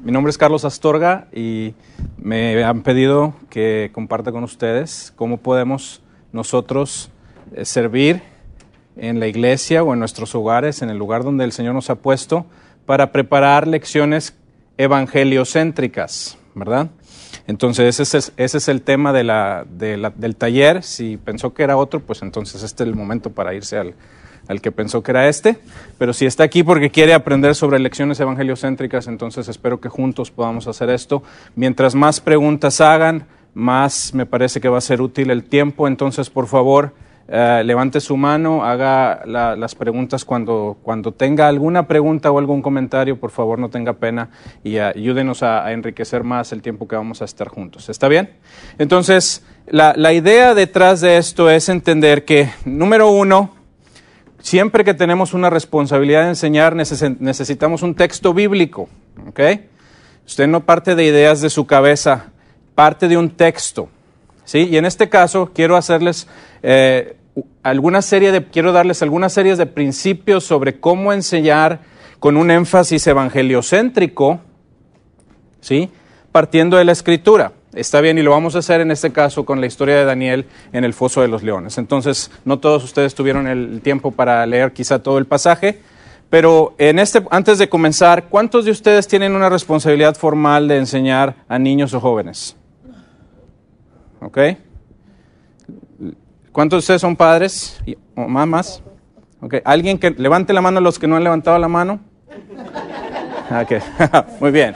Mi nombre es Carlos Astorga y me han pedido que comparta con ustedes cómo podemos nosotros eh, servir en la iglesia o en nuestros hogares, en el lugar donde el Señor nos ha puesto, para preparar lecciones evangeliocéntricas, ¿verdad? Entonces ese es, ese es el tema de la, de la, del taller. Si pensó que era otro, pues entonces este es el momento para irse al, al que pensó que era este. Pero si está aquí porque quiere aprender sobre lecciones evangeliocéntricas, entonces espero que juntos podamos hacer esto. Mientras más preguntas hagan, más me parece que va a ser útil el tiempo. Entonces, por favor, eh, levante su mano, haga la, las preguntas cuando, cuando tenga alguna pregunta o algún comentario, por favor no tenga pena y ayúdenos a, enriquecer más el tiempo que vamos a estar juntos. ¿Está bien? Entonces, la idea detrás de esto es entender que, número uno, siempre que tenemos una responsabilidad de enseñar, neces necesitamos un texto bíblico. ¿ok? Usted no parte de ideas de su cabeza, parte de un texto. ¿sí? Y en este caso quiero hacerles eh, alguna serie de, quiero darles algunas series de principios sobre cómo enseñar con un énfasis evangeliocéntrico, ¿sí? partiendo de la escritura. Está bien, y lo vamos a hacer en este caso con la historia de Daniel en el foso de los leones. Entonces, no todos ustedes tuvieron el tiempo para leer quizá todo el pasaje, pero en este, antes de comenzar, ¿cuántos de ustedes tienen una responsabilidad formal de enseñar a niños o jóvenes? ¿Ok? ¿Cuántos de ustedes son padres o mamás? Okay. ¿Alguien que levante la mano los que no han levantado la mano? Okay. Muy bien.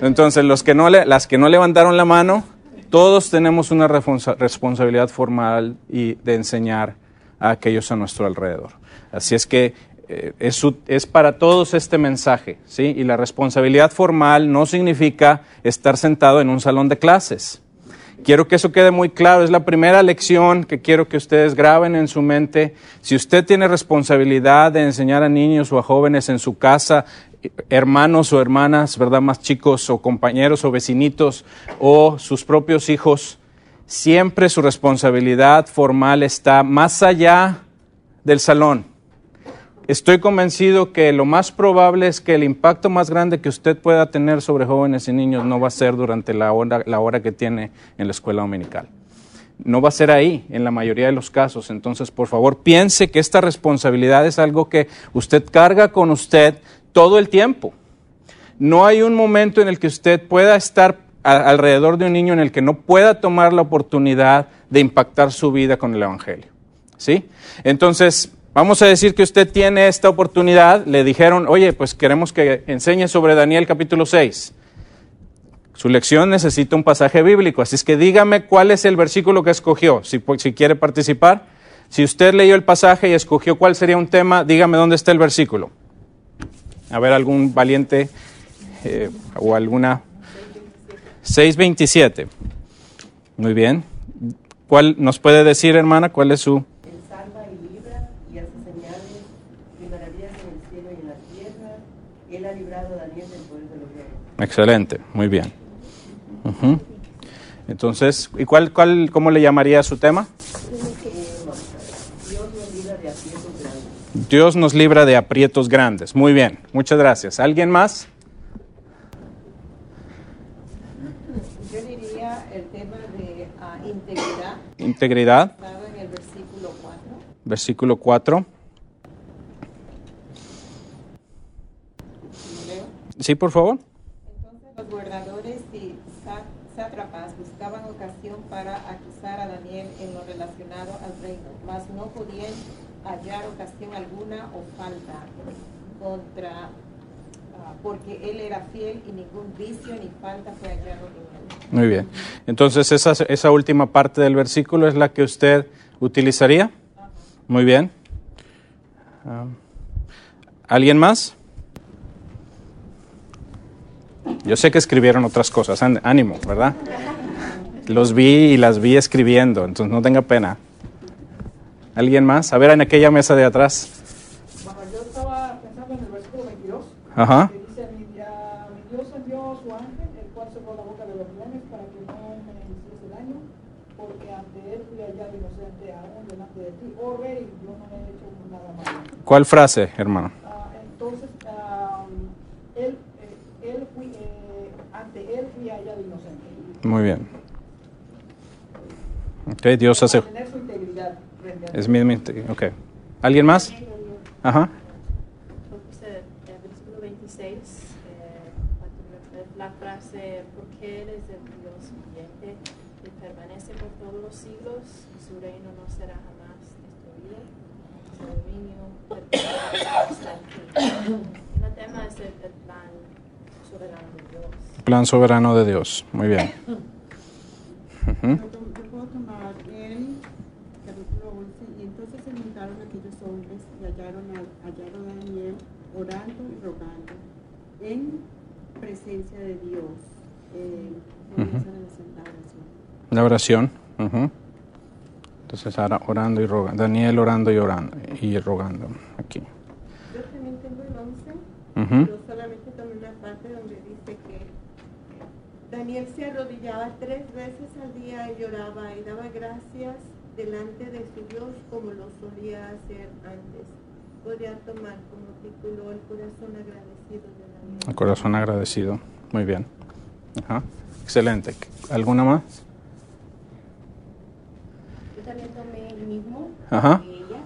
Entonces, los que no le, las que no levantaron la mano, todos tenemos una responsa responsabilidad formal y de enseñar a aquellos a nuestro alrededor. Así es que eh, es, es, para todos este mensaje, ¿sí? Y la responsabilidad formal no significa estar sentado en un salón de clases. Quiero que eso quede muy claro. Es la primera lección que quiero que ustedes graben en su mente. Si usted tiene responsabilidad de enseñar a niños o a jóvenes en su casa, hermanos o hermanas, ¿verdad? Más chicos o compañeros o vecinitos o sus propios hijos, siempre su responsabilidad formal está más allá del salón. Estoy convencido que lo más probable es que el impacto más grande que usted pueda tener sobre jóvenes y niños no va a ser durante la hora, que tiene en la escuela dominical. No va a ser ahí en la mayoría de los casos. Entonces, por favor, piense que esta responsabilidad es algo que usted carga con usted todo el tiempo. No hay un momento en el que usted pueda estar alrededor de un niño en el que no pueda tomar la oportunidad de impactar su vida con el Evangelio. ¿Sí? Entonces, Vamos a decir que usted tiene esta oportunidad, le dijeron, oye, pues queremos que enseñe sobre Daniel capítulo 6. Su lección necesita un pasaje bíblico, así es que dígame cuál es el versículo que escogió, si, si quiere participar. Si usted leyó el pasaje y escogió cuál sería un tema, dígame dónde está el versículo. A ver, algún valiente eh, o alguna. 6.27. Muy bien. ¿Cuál nos puede decir, hermana, cuál es su... Excelente, muy bien. Uh -huh. Entonces, ¿y cuál, cuál, cómo le llamaría su tema? Dios nos libra de aprietos grandes. Muy bien, muchas gracias. ¿Alguien más? Yo diría el tema de uh, integridad. Integridad. En el versículo 4. Versículo 4. Sí, por favor. Los gobernadores y sátrapas buscaban ocasión para acusar a Daniel en lo relacionado al reino, mas no podían hallar ocasión alguna o falta contra, uh, porque él era fiel y ningún vicio ni falta fue hallado en él. Muy bien. Entonces, esa, esa última parte del versículo es la que usted utilizaría. Muy bien. Um, ¿Alguien más? Yo sé que escribieron otras cosas, ánimo, ¿verdad? Los vi y las vi escribiendo, entonces no tenga pena. ¿Alguien más? A ver, en aquella mesa de atrás. Bueno, yo estaba pensando en el versículo 22, Ajá. que dice, mi, Dios envió a su ángel, el cual cerró la boca de los leones para que no me hiciese daño, porque ante él fui hallado inocente aún delante de ti. Oh rey, yo no he hecho nada malo. ¿Cuál frase, hermano? Uh, entonces, uh, él, eh, él fui, eh, ante él fui hallado inocente. Muy bien. Ok, Dios hace... Mi, mi- ok. ¿Alguien más? Ajá. Entonces, el versículo 26, eh, la frase, porque Él es el Dios viviente, que permanece por todos los siglos, y su reino no será jamás destruido, su dominio perpetuo hasta el fin. El tema es el, el plan soberano de Dios. Plan soberano de Dios. Muy bien tom- yo puedo tomar el capítulo 11, y entonces se juntaron aquellos hombres y hallaron a, hallaron a Daniel orando y rogando en presencia de Dios. Eh, Ujú. hacer la oración. La oración. ujú. Entonces ahora orando y rogando. Daniel orando y orando y rogando. Aquí. Yo también tengo el 11. Ujú. Yo solamente tomé una parte donde dice que Daniel se arrodillaba tres veces al día y lloraba y daba gracias delante de su Dios como lo solía hacer antes. Podría tomar como título el corazón agradecido de. El corazón agradecido. Muy bien. Ajá. Excelente. ¿Alguna más? Yo también tomé el mismo Ajá. ella,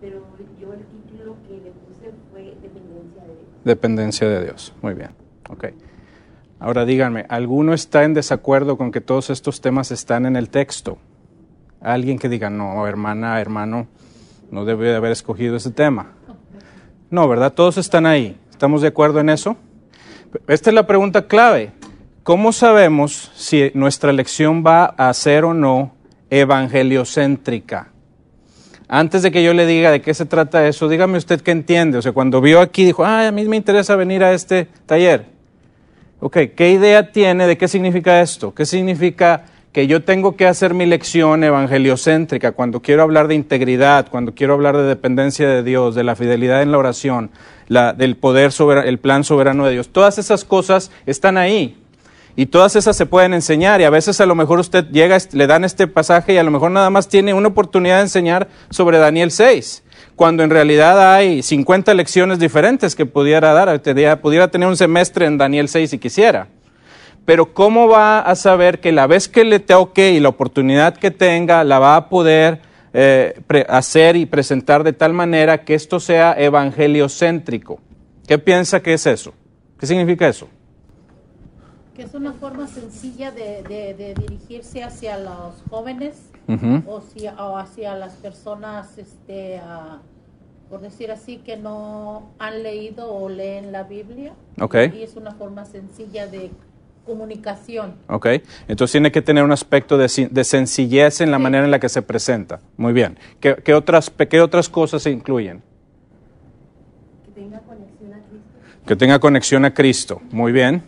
pero yo el título que le puse fue Dependencia de Dios. Dependencia de Dios. Muy bien. Ok. Ahora díganme, ¿alguno está en desacuerdo con que todos estos temas están en el texto? Alguien que diga, no, hermana, hermano, no debe de haber escogido ese tema. No, ¿verdad? Todos están ahí. ¿Estamos de acuerdo en eso? Esta es la pregunta clave. ¿Cómo sabemos si nuestra lección va a ser o no evangeliocéntrica? Antes de que yo le diga de qué se trata eso, dígame usted qué entiende. O sea, cuando vio aquí, dijo, ah, a mí me interesa venir a este taller. Ok, ¿qué idea tiene de qué significa esto? ¿Qué significa que yo tengo que hacer mi lección evangeliocéntrica cuando quiero hablar de integridad, cuando quiero hablar de dependencia de Dios, de la fidelidad en la oración, la- del poder soberano, el plan soberano de Dios? Todas esas cosas están ahí. Y todas esas se pueden enseñar y a veces a lo mejor usted llega, le dan este pasaje y a lo mejor nada más tiene una oportunidad de enseñar sobre Daniel 6, cuando en realidad hay 50 lecciones diferentes que pudiera dar, pudiera tener un semestre en Daniel 6 si quisiera. Pero ¿cómo va a saber que la vez que le toque y la oportunidad que tenga la va a poder eh, hacer y presentar de tal manera que esto sea evangeliocéntrico? ¿Qué piensa que es eso? ¿Qué significa eso? Que es una forma sencilla de, de- de dirigirse hacia los jóvenes o, si- o hacia las personas, este, ah, por decir así, que no han leído o leen la Biblia. Ok. Y es una forma sencilla de comunicación. ¿Ok? Entonces tiene que tener un aspecto de, sencillez en la Sí. manera en la que se presenta. Muy bien. ¿Qué, qué otras, qué otras cosas se incluyen? Que tenga conexión a Cristo. Que tenga conexión a Cristo. Muy bien.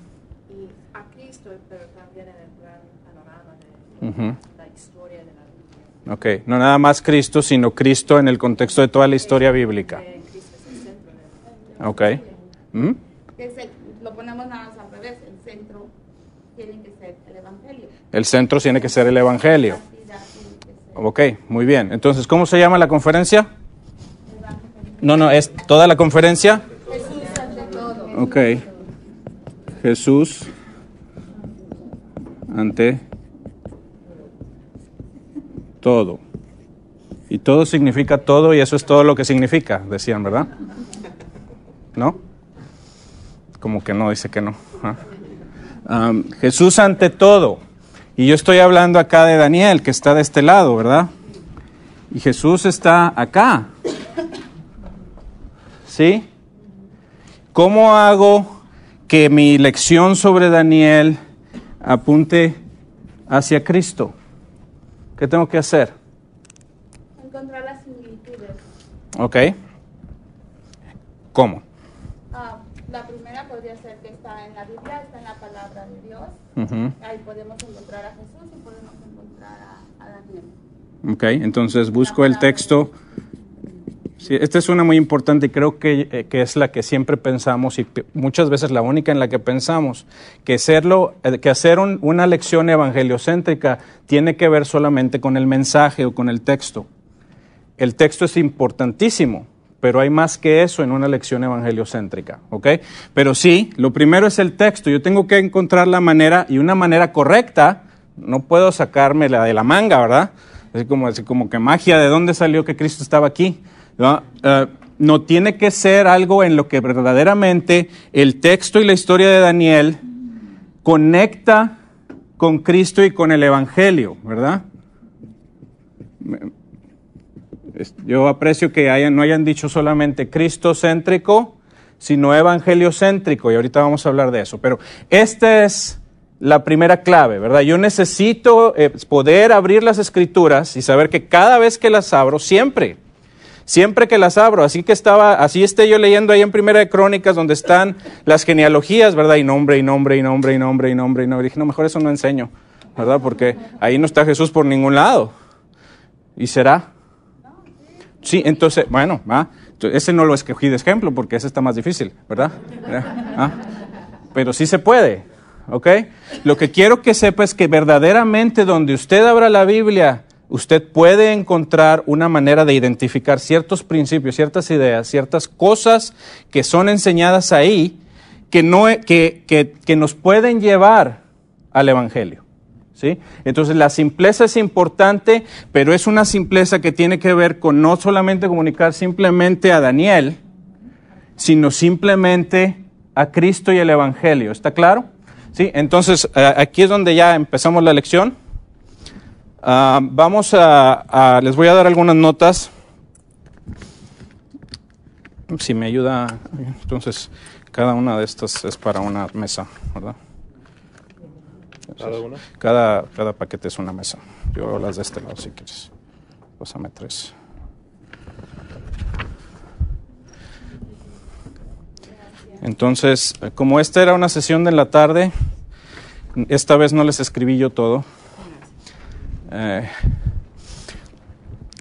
Y a Cristo, pero también en el gran panorama de la historia de la Biblia. Ok. No nada más Cristo, sino Cristo en el contexto de toda la historia bíblica. Eh, Cristo es el centro de Ok. ¿Mm? que se- lo ponemos nada más al revés, el centro tiene que ser el Evangelio. El centro tiene que ser el Evangelio. Ok, muy bien. Entonces, ¿cómo se llama la conferencia? No, no, es toda la conferencia. Jesús ante todo. Ok. Jesús ante todo. Y todo significa todo y eso es todo lo que significa, decían, ¿verdad? ¿No? Como que no, dice que no. Ah. Jesús ante todo. Y yo estoy hablando acá de Daniel, que está de este lado, ¿verdad? Y Jesús está acá. ¿Sí? ¿Cómo hago que mi lección sobre Daniel apunte hacia Cristo? ¿Qué tengo que hacer? Encontrar las similitudes. ¿Ok? ¿Cómo? Ah, la primera podría ser que está en la Biblia, está en la palabra de Dios. Ujú. Ahí podemos encontrar a Jesús y podemos encontrar a, a Daniel. Ok, entonces busco el texto. Sí, esta es una muy importante y creo que, eh, que es la que siempre pensamos y muchas veces la única en la que pensamos, que, serlo, eh, que hacer un- una lección evangeliocéntrica tiene que ver solamente con el mensaje o con el texto. El texto es importantísimo, pero hay más que eso en una lección evangeliocéntrica, ¿ok? Pero sí, lo primero es el texto. Yo tengo que encontrar la manera y una manera correcta. No puedo sacarme la de la manga, ¿verdad? Así como, así como que magia, ¿de dónde salió que Cristo estaba aquí? ¿No? Eh, no tiene que ser algo en lo que verdaderamente el texto y la historia de Daniel conecta con Cristo y con el Evangelio, ¿verdad? Yo aprecio que no hayan dicho solamente Cristo-céntrico, sino evangelio-céntrico, y ahorita vamos a hablar de eso. Pero esta es la primera clave, ¿verdad? Yo necesito eh, poder abrir las escrituras y saber que cada vez que las abro, siempre, siempre que las abro, así que estaba, así esté yo leyendo ahí en Primera de Crónicas donde están las genealogías, ¿verdad? Y nombre, y nombre, y nombre, y nombre, y nombre, y nombre. Y dije, no, mejor eso no enseño, ¿verdad? Porque ahí no está Jesús por ningún lado. ¿Y será? Sí, entonces, bueno, ese no lo escogí de ejemplo porque ese está más difícil, ¿verdad? ¿Ah? Pero sí se puede, ¿ok? Lo que quiero que sepa es que verdaderamente donde usted abra la Biblia, usted puede encontrar una manera de identificar ciertos principios, ciertas ideas, ciertas cosas que son enseñadas ahí que, no, que, que, que nos pueden llevar al Evangelio. ¿Sí? Entonces la simpleza es importante, pero es una simpleza que tiene que ver con no solamente comunicar simplemente a Daniel, sino simplemente a Cristo y el Evangelio. ¿Está claro? ¿Sí? Entonces aquí es donde ya empezamos la lección. Uh, vamos a, a, les voy a dar algunas notas. Si me ayuda, entonces cada una de estas es para una mesa, ¿verdad? ¿Cada una? Cada, cada paquete es una mesa. Yo las de este lado si quieres. Pásame tres. Entonces, como esta era una sesión de la tarde, esta vez no les escribí yo todo. Eh,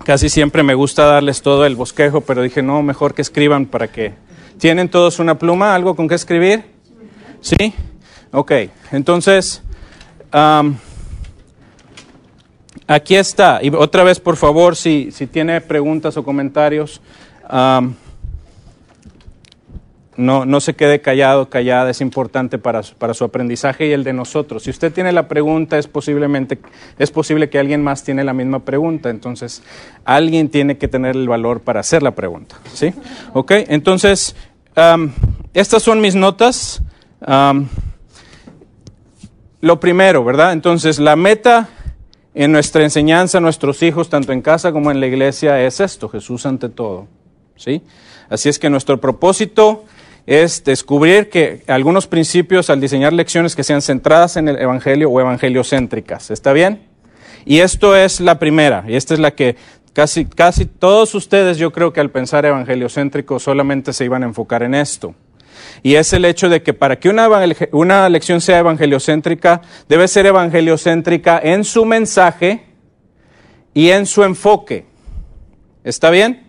casi siempre me gusta darles todo el bosquejo, pero dije, no, mejor que escriban para que... ¿Tienen todos una pluma, algo con que escribir? ¿Sí? Ok, entonces... Aquí está. Y otra vez, por favor, si, si tiene preguntas o comentarios, no, no, se quede callado, callada, es importante para, para, su aprendizaje y el de nosotros. Si usted tiene la pregunta, es, posiblemente, es posible que alguien más tiene la misma pregunta, entonces alguien tiene que tener el valor para hacer la pregunta. ¿Sí? Ok, entonces, estas son mis notas. Lo primero, ¿verdad? Entonces, la meta en nuestra enseñanza a nuestros hijos, tanto en casa como en la iglesia, es esto, Jesús ante todo. ¿Sí? Así es que nuestro propósito es descubrir que algunos principios al diseñar lecciones que sean centradas en el Evangelio o evangeliocéntricas. ¿Está bien? Y esto es la primera, y esta es la que casi, casi todos ustedes yo creo que al pensar evangeliocéntrico solamente se iban a enfocar en esto. Y es el hecho de que para que una, una lección sea evangeliocéntrica, debe ser evangeliocéntrica en su mensaje y en su enfoque. ¿Está bien?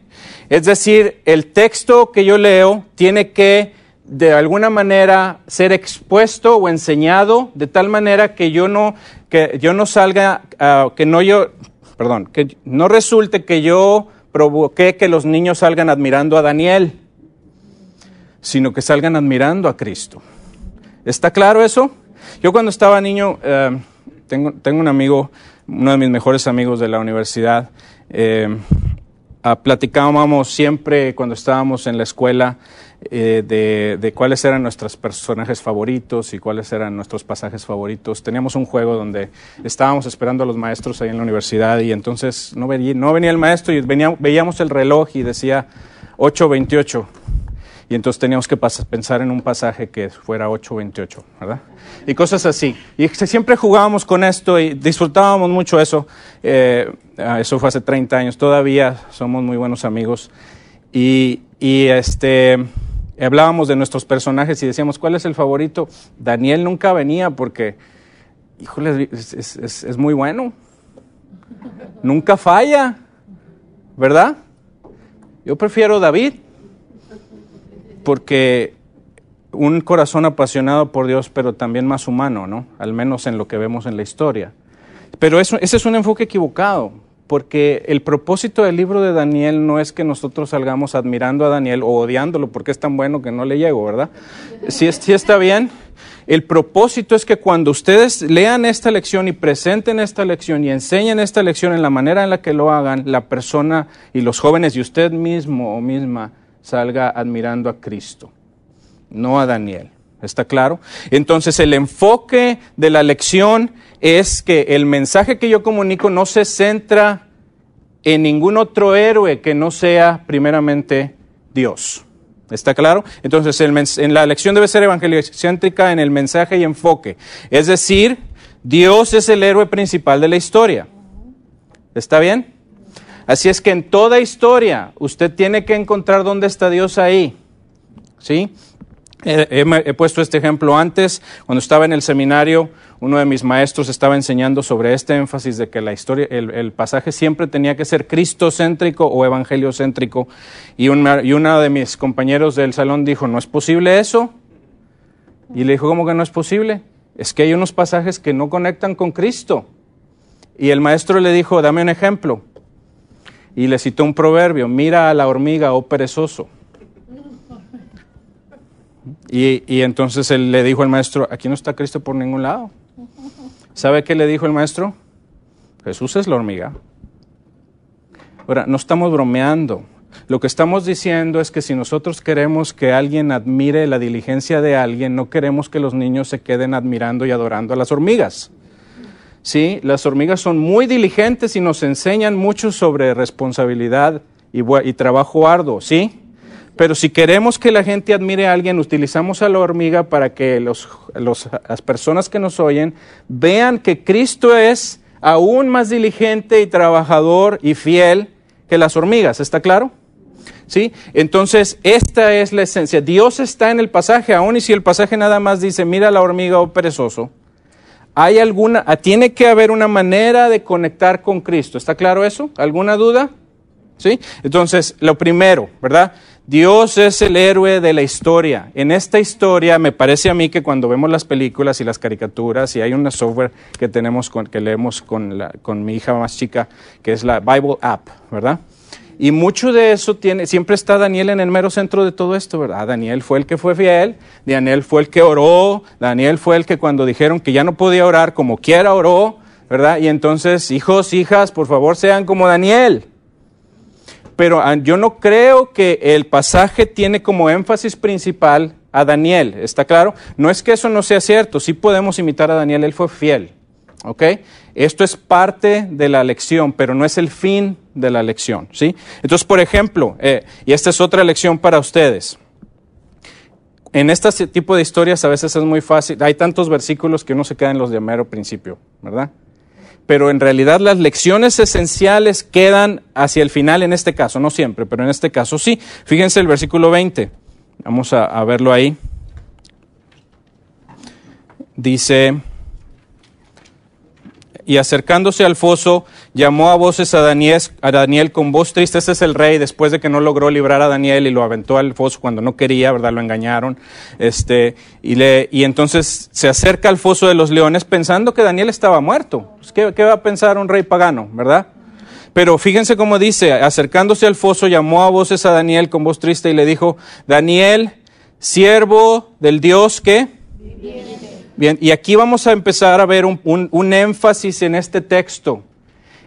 Es decir, el texto que yo leo tiene que de alguna manera ser expuesto o enseñado de tal manera que yo no, que yo no salga, uh, que no yo, perdón, que no resulte que yo provoqué que los niños salgan admirando a Daniel, sino que salgan admirando a Cristo. ¿Está claro eso? Yo cuando estaba niño, uh, tengo, tengo, un amigo, uno de mis mejores amigos de la universidad, eh, Uh, platicábamos siempre cuando estábamos en la escuela eh, de, cuáles eran nuestros personajes favoritos y cuáles eran nuestros pasajes favoritos. Teníamos un juego donde estábamos esperando a los maestros ahí en la universidad y entonces no venía, no venía el maestro y veíamos el reloj y decía 8.28 y entonces teníamos que pensar en un pasaje que fuera 8.28, ¿verdad? Y cosas así. Y siempre jugábamos con esto y disfrutábamos mucho eso. Eh, eso fue hace 30 años, todavía somos muy buenos amigos. Y, y este, hablábamos de nuestros personajes y decíamos, ¿cuál es el favorito? Daniel nunca venía porque, híjole, es muy bueno. Nunca falla, ¿verdad? Yo prefiero David porque un corazón apasionado por Dios, pero también más humano, ¿no? Al menos en lo que vemos en la historia. Pero eso, ese es un enfoque equivocado, porque el propósito del libro de Daniel no es que nosotros salgamos admirando a Daniel o odiándolo porque es tan bueno que no le llego, ¿verdad? Si sí está bien. El propósito es que cuando ustedes lean esta lección y presenten esta lección y enseñen esta lección en la manera en la que lo hagan, la persona y los jóvenes y usted mismo o misma salga admirando a Cristo, no a Daniel. ¿Está claro? Entonces el enfoque de la lección es que el mensaje que yo comunico no se centra en ningún otro héroe que no sea primeramente Dios. ¿Está claro? Entonces, en la lección debe ser evangelicéntrica en el mensaje y enfoque. Es decir, Dios es el héroe principal de la historia. ¿Está bien? Así es que en toda historia usted tiene que encontrar dónde está Dios ahí. ¿Sí? He, puesto este ejemplo antes, cuando estaba en el seminario, uno de mis maestros estaba enseñando sobre este énfasis de que la historia, el, pasaje siempre tenía que ser cristocéntrico o evangeliocéntrico. Y, y uno de mis compañeros del salón dijo, ¿no es posible eso? Y le dijo, ¿cómo que no es posible? Es que hay unos pasajes que no conectan con Cristo. Y el maestro le dijo, dame un ejemplo. Y le citó un proverbio, mira a la hormiga, oh perezoso. Y, entonces él le dijo al maestro, aquí no está Cristo por ningún lado. ¿Sabe qué le dijo el maestro? Jesús es la hormiga. Ahora, no estamos bromeando. Lo que estamos diciendo es que si nosotros queremos que alguien admire la diligencia de alguien, no queremos que los niños se queden admirando y adorando a las hormigas. Sí, las hormigas son muy diligentes y nos enseñan mucho sobre responsabilidad y, trabajo arduo, ¿sí? Pero si queremos que la gente admire a alguien, utilizamos a la hormiga para que las personas que nos oyen vean que Cristo es aún más diligente y trabajador y fiel que las hormigas. ¿Está claro? ¿Sí? Entonces, esta es la esencia. Dios está en el pasaje, aún y si el pasaje nada más dice, mira la hormiga o oh perezoso, hay alguna, tiene que haber una manera de conectar con Cristo. ¿Está claro eso? ¿Alguna duda? ¿Sí? Entonces, lo primero, ¿verdad? Dios es el héroe de la historia. En esta historia me parece a mí que cuando vemos las películas y las caricaturas y hay una software que tenemos que leemos con, con mi hija más chica que es la Bible App, ¿verdad? Y mucho de eso tiene, siempre está Daniel en el mero centro de todo esto, ¿verdad? Daniel fue el que fue fiel, Daniel fue el que oró, Daniel fue el que cuando dijeron que ya no podía orar, como quiera oró, ¿verdad? Y entonces, hijos, hijas, por favor sean como Daniel pero ah, yo no creo que el pasaje tiene como énfasis principal a Daniel, ¿está claro? No es que eso no sea cierto, sí podemos imitar a Daniel, él fue fiel, ¿ok? Esto es parte de la lección, pero no es el fin de la lección, ¿sí? Entonces, por ejemplo, eh, y esta es otra lección para ustedes. En este tipo de historias a veces es muy fácil, hay tantos versículos que uno se queda en los de mero principio, ¿verdad? pero en realidad las lecciones esenciales quedan hacia el final en este caso, no siempre, pero en este caso sí. Fíjense el versículo 20, vamos a, a verlo ahí. Dice, y acercándose al foso, llamó a voces a Daniel, a Daniel con voz triste. Este es el rey, después de que no logró librar a Daniel y lo aventó al foso cuando no quería, ¿verdad? Lo engañaron. Este, y, le, y entonces se acerca al foso de los leones pensando que Daniel estaba muerto. Pues, ¿qué, ¿Qué va a pensar un rey pagano, verdad? Pero fíjense cómo dice, acercándose al foso, llamó a voces a Daniel con voz triste y le dijo, Daniel, siervo del Dios que Bien, y aquí vamos a empezar a ver un, énfasis en este texto.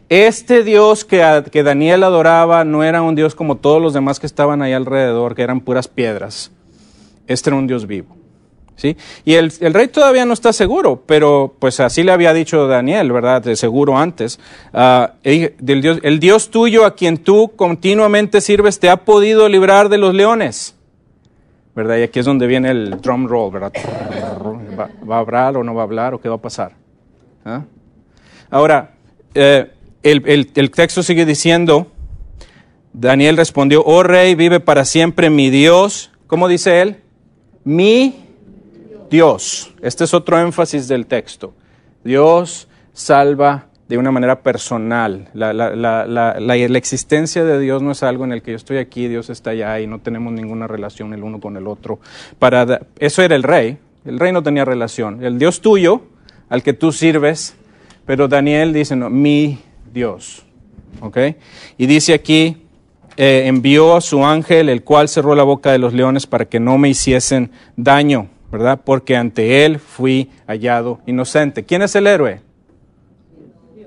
Este Dios que, que, Daniel adoraba no era un Dios como todos los demás que estaban ahí alrededor, que eran puras piedras. Este era un Dios vivo. ¿sí? Y el, rey todavía no está seguro, pero pues así le había dicho Daniel, ¿verdad? De seguro antes. Uh, Dios, el Dios tuyo a quien tú continuamente sirves te ha podido librar de los leones. ¿verdad? Y aquí es donde viene el drum roll, ¿verdad? ¿Va, a hablar o no va a hablar o qué va a pasar? ¿Ah? Ahora, eh, el, el, texto sigue diciendo, Daniel respondió, oh rey, vive para siempre mi Dios. ¿Cómo dice él? Mi Dios. Este es otro énfasis del texto. Dios salva de una manera personal. La, la, la, la, existencia de Dios no es algo en el que yo estoy aquí, Dios está allá y no tenemos ninguna relación el uno con el otro. Para, eso era el rey. El rey no tenía relación. El Dios tuyo, al que tú sirves, pero Daniel dice, no, mi Dios. ¿ok? Y dice aquí, eh, envió a su ángel, el cual cerró la boca de los leones para que no me hiciesen daño, ¿verdad? Porque ante él fui hallado inocente. ¿Quién es el héroe?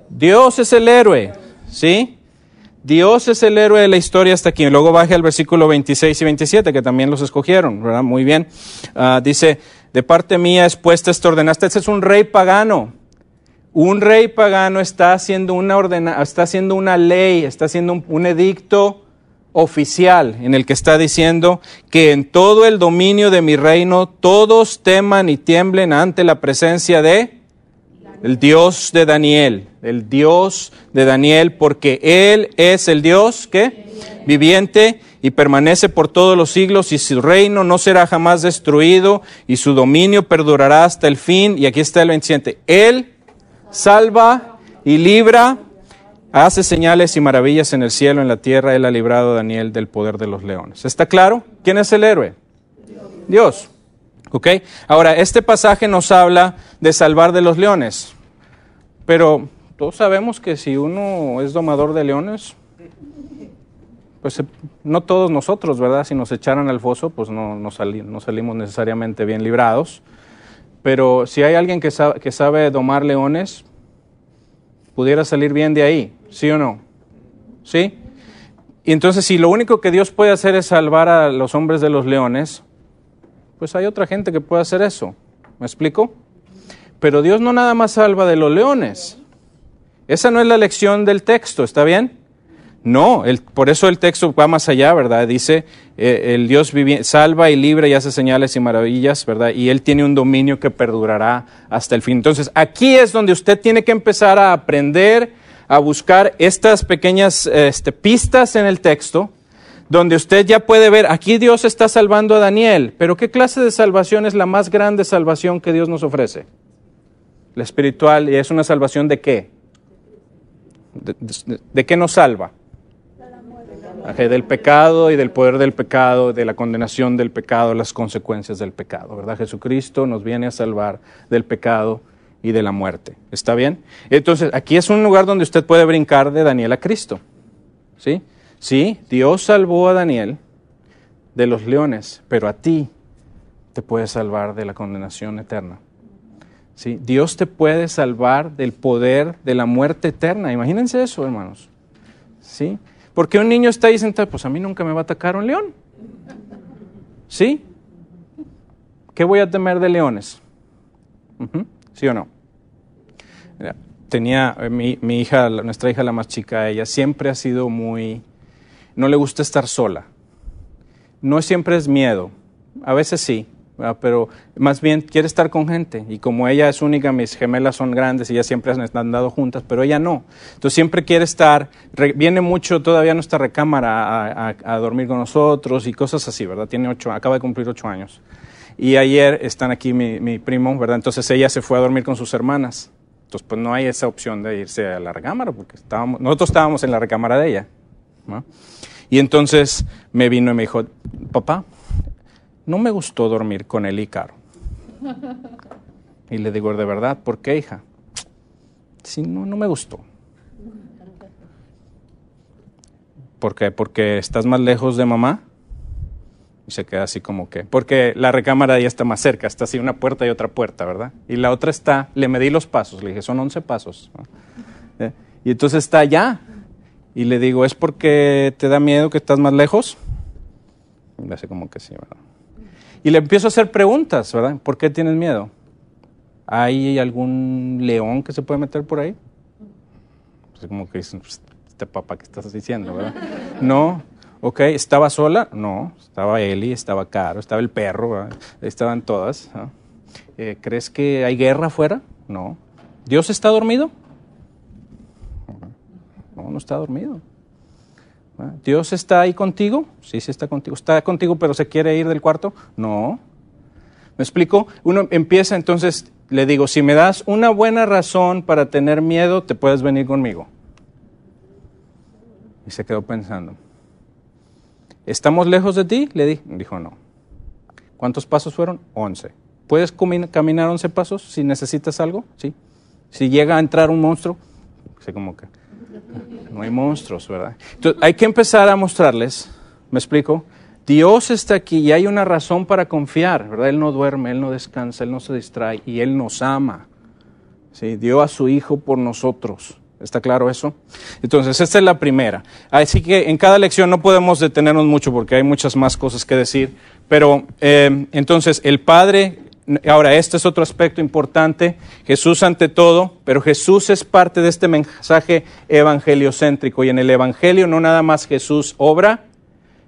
Dios es el héroe, ¿sí? Dios es el héroe de la historia hasta aquí. Luego baje al versículo 26 y 27, que también los escogieron, ¿verdad? Muy bien. Ah, dice, de parte mía es puesta esta ordenanza. Este es un rey pagano. Un rey pagano está haciendo una, ordena, está haciendo una ley, está haciendo un, un edicto oficial en el que está diciendo que en todo el dominio de mi reino todos teman y tiemblen ante la presencia de el Dios de Daniel, el Dios de Daniel, porque Él es el Dios que viviente y permanece por todos los siglos y su reino no será jamás destruido y su dominio perdurará hasta el fin. Y aquí está el 27. Él salva y libra, hace señales y maravillas en el cielo, en la tierra. Él ha librado a Daniel del poder de los leones. ¿Está claro? ¿Quién es el héroe? Dios. ¿Ok? Ahora, este pasaje nos habla de salvar de los leones, pero todos sabemos que si uno es domador de leones, pues no todos nosotros, ¿verdad? Si nos echaran al foso, pues no, no, no salimos necesariamente bien librados. Pero si hay alguien que que sabe domar leones, pudiera salir bien de ahí, ¿sí o no? ¿Sí? Y entonces, si lo único que Dios puede hacer es salvar a los hombres de los leones, pues hay otra gente que puede hacer eso. ¿Me explico? Pero Dios no nada más salva de los leones. Esa no es la lección del texto, ¿está bien? No, por eso el texto va más allá, ¿verdad? Dice, eh, el Dios salva y libra y hace señales y maravillas, ¿verdad? Y Él tiene un dominio que perdurará hasta el fin. Entonces, aquí es donde usted tiene que empezar a aprender a buscar estas pequeñas este, pistas en el texto donde usted ya puede ver, aquí Dios está salvando a Daniel, pero ¿qué clase de salvación es la más grande salvación que Dios nos ofrece? La espiritual, ¿y es una salvación de qué? ¿De, qué nos salva? del pecado y del poder del pecado, de la condenación del pecado, las consecuencias del pecado, ¿verdad? Jesucristo nos viene a salvar del pecado y de la muerte. ¿Está bien? Entonces, aquí es un lugar donde usted puede brincar de Daniel a Cristo. ¿Sí? Sí, Dios salvó a Daniel de los leones, pero a ti te puede salvar de la condenación eterna. ¿Sí? Dios te puede salvar del poder de la muerte eterna. Imagínense eso, hermanos. ¿Sí? Porque un niño está ahí sentado, pues a mí nunca me va a atacar un león. ¿Sí? ¿Qué voy a temer de leones? ¿Sí o no? Tenía eh, mi, mi hija, nuestra hija la más chica, ella siempre ha sido muy no le gusta estar sola. No siempre es miedo, a veces sí, pero más bien quiere estar con gente. Y como ella es única, mis gemelas son grandes y ellas siempre han andado juntas, pero ella no. Entonces siempre quiere estar, viene mucho todavía a nuestra recámara a, dormir con nosotros y cosas así, ¿verdad? Tiene ocho, acaba de cumplir ocho años. Y ayer están aquí mi, mi primo, ¿verdad? Entonces ella se fue a dormir con sus hermanas. Entonces pues no hay esa opción de irse a la recámara, porque estábamos, nosotros estábamos en la recámara de ella. Y entonces me vino y me dijo, papá, no me gustó dormir con él y Caro. Y le digo, ¿de verdad? ¿Por qué, hija? Sí, no, no me gustó. ¿Por qué? Porque estás más lejos de mamá. Y se queda así como que, porque la recámara ya está más cerca, está así una puerta y otra puerta, ¿verdad? Y la otra está, le medí los pasos, le dije, son 11 pasos. ¿Eh? Y entonces está allá, y le digo, ¿es porque te da miedo que estás más lejos? Y hace como que sí, ¿verdad? Y le empiezo a hacer preguntas, ¿verdad? ¿Por qué tienes miedo? ¿Hay algún león que se puede meter por ahí? Así como que dice, pues, este papá que estás diciendo, ¿verdad? No. Ok, ¿estaba sola? No. Estaba Eli, estaba Caro, estaba el perro, ¿verdad? estaban todas. Eh, ¿Crees que hay guerra afuera? No. ¿Dios está dormido? No, no está dormido. ¿Dios está ahí contigo? Sí, sí está contigo. ¿Está contigo pero se quiere ir del cuarto? No. ¿Me explico? Uno empieza entonces, le digo, si me das una buena razón para tener miedo, te puedes venir conmigo. Y se quedó pensando. ¿Estamos lejos de ti? Le di. Dijo, no. ¿Cuántos pasos fueron? Once. ¿Puedes caminar once pasos si necesitas algo? Sí. Si llega a entrar un monstruo, sé como que no hay monstruos, ¿verdad? Entonces, hay que empezar a mostrarles, ¿me explico? Dios está aquí y hay una razón para confiar, ¿verdad? Él no duerme, Él no descansa, Él no se distrae y Él nos ama. ¿sí? Dio a su Hijo por nosotros. ¿Está claro eso? Entonces, esta es la primera. Así que en cada lección no podemos detenernos mucho porque hay muchas más cosas que decir. Pero eh, entonces, el Padre, ahora este es otro aspecto importante, Jesús ante todo, pero Jesús es parte de este mensaje evangeliocéntrico. Y en el Evangelio no nada más Jesús obra,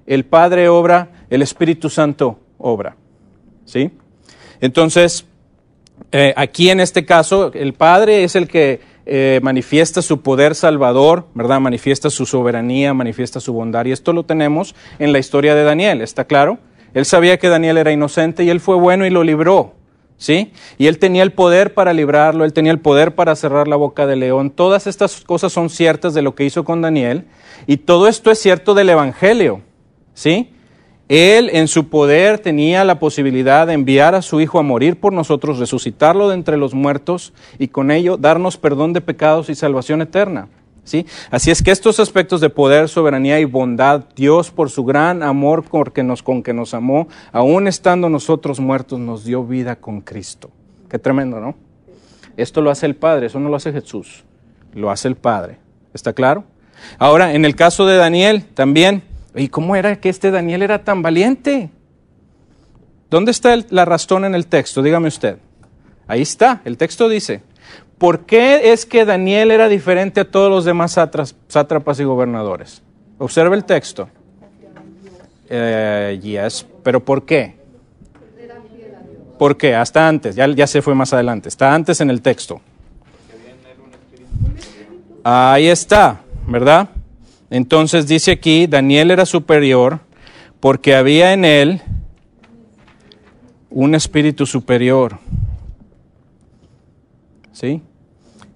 el Padre obra, el Espíritu Santo obra. ¿Sí? Entonces, eh, aquí en este caso, el Padre es el que eh, manifiesta su poder salvador, ¿verdad? Manifiesta su soberanía, manifiesta su bondad. Y esto lo tenemos en la historia de Daniel, ¿está claro? Él sabía que Daniel era inocente y él fue bueno y lo libró, ¿sí? Y él tenía el poder para librarlo, él tenía el poder para cerrar la boca del león. Todas estas cosas son ciertas de lo que hizo con Daniel y todo esto es cierto del Evangelio, ¿sí? Él en su poder tenía la posibilidad de enviar a su Hijo a morir por nosotros, resucitarlo de entre los muertos y con ello darnos perdón de pecados y salvación eterna. ¿Sí? Así es que estos aspectos de poder, soberanía y bondad, Dios por su gran amor con que nos, con que nos amó, aún estando nosotros muertos, nos dio vida con Cristo. Qué tremendo, ¿no? Esto lo hace el Padre, eso no lo hace Jesús, lo hace el Padre. ¿Está claro? Ahora, en el caso de Daniel, también ¿Y cómo era que este Daniel era tan valiente? ¿Dónde está la razón en el texto? Dígame usted. Ahí está, el texto dice, ¿por qué es que Daniel era diferente a todos los demás sátrapas y gobernadores? Observe el texto. Eh, pero ¿por qué? ¿Por qué? Hasta antes, ya, ya se fue más adelante, está antes en el texto. Ahí está, ¿verdad? Entonces dice aquí, Daniel era superior porque había en él un espíritu superior. ¿Sí?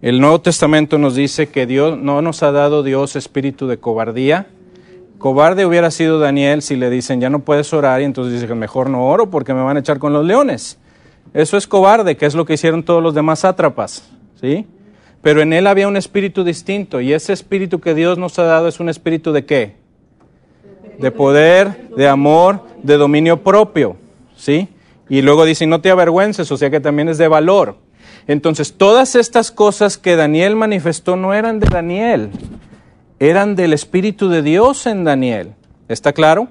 El Nuevo Testamento nos dice que Dios no nos ha dado Dios espíritu de cobardía. Cobarde hubiera sido Daniel si le dicen ya no puedes orar y entonces dice que mejor no oro porque me van a echar con los leones. Eso es cobarde, que es lo que hicieron todos los demás sátrapas. ¿Sí? Pero en él había un espíritu distinto y ese espíritu que Dios nos ha dado es un espíritu de qué? De poder, de amor, de dominio propio, ¿sí? Y luego dice, no te avergüences, o sea que también es de valor. Entonces, todas estas cosas que Daniel manifestó no eran de Daniel, eran del Espíritu de Dios en Daniel. ¿Está claro?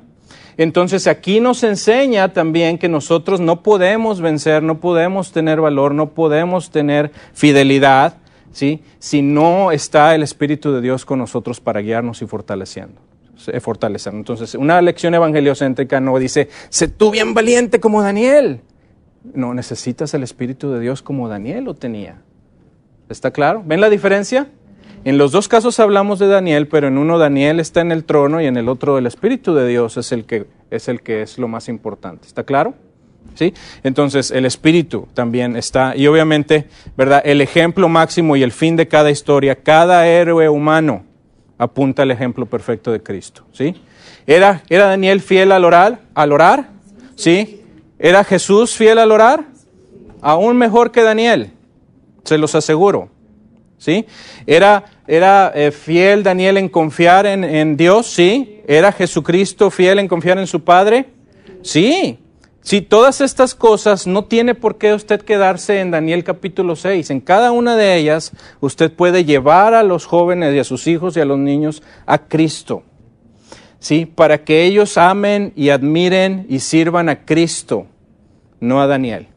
Entonces aquí nos enseña también que nosotros no podemos vencer, no podemos tener valor, no podemos tener fidelidad si no está el Espíritu de Dios con nosotros para guiarnos y fortaleciendo. Eh. Entonces, una lección evangeliocéntrica no dice, sé tú bien valiente como Daniel. No, necesitas el Espíritu de Dios como Daniel lo tenía. ¿Está claro? ¿Ven la diferencia? En los dos casos hablamos de Daniel, pero en uno Daniel está en el trono y en el otro el Espíritu de Dios es el que es, el que es lo más importante. ¿Está claro? ¿sí? Entonces el espíritu también está, y obviamente, ¿verdad? El ejemplo máximo y el fin de cada historia, cada héroe humano apunta al ejemplo perfecto de Cristo, ¿sí? ¿Era, era Daniel fiel al orar? ¿Al orar? ¿Sí? ¿Era Jesús fiel al orar? Aún mejor que Daniel, se los aseguro, ¿sí? ¿Era, era eh, fiel Daniel en confiar en, en Dios? Sí. ¿Era Jesucristo fiel en confiar en su Padre? Sí. Si todas estas cosas no tiene por qué usted quedarse en Daniel capítulo 6. En cada una de ellas usted puede llevar a los jóvenes y a sus hijos y a los niños a Cristo. ¿Sí? Para que ellos amen y admiren y sirvan a Cristo, no a Daniel.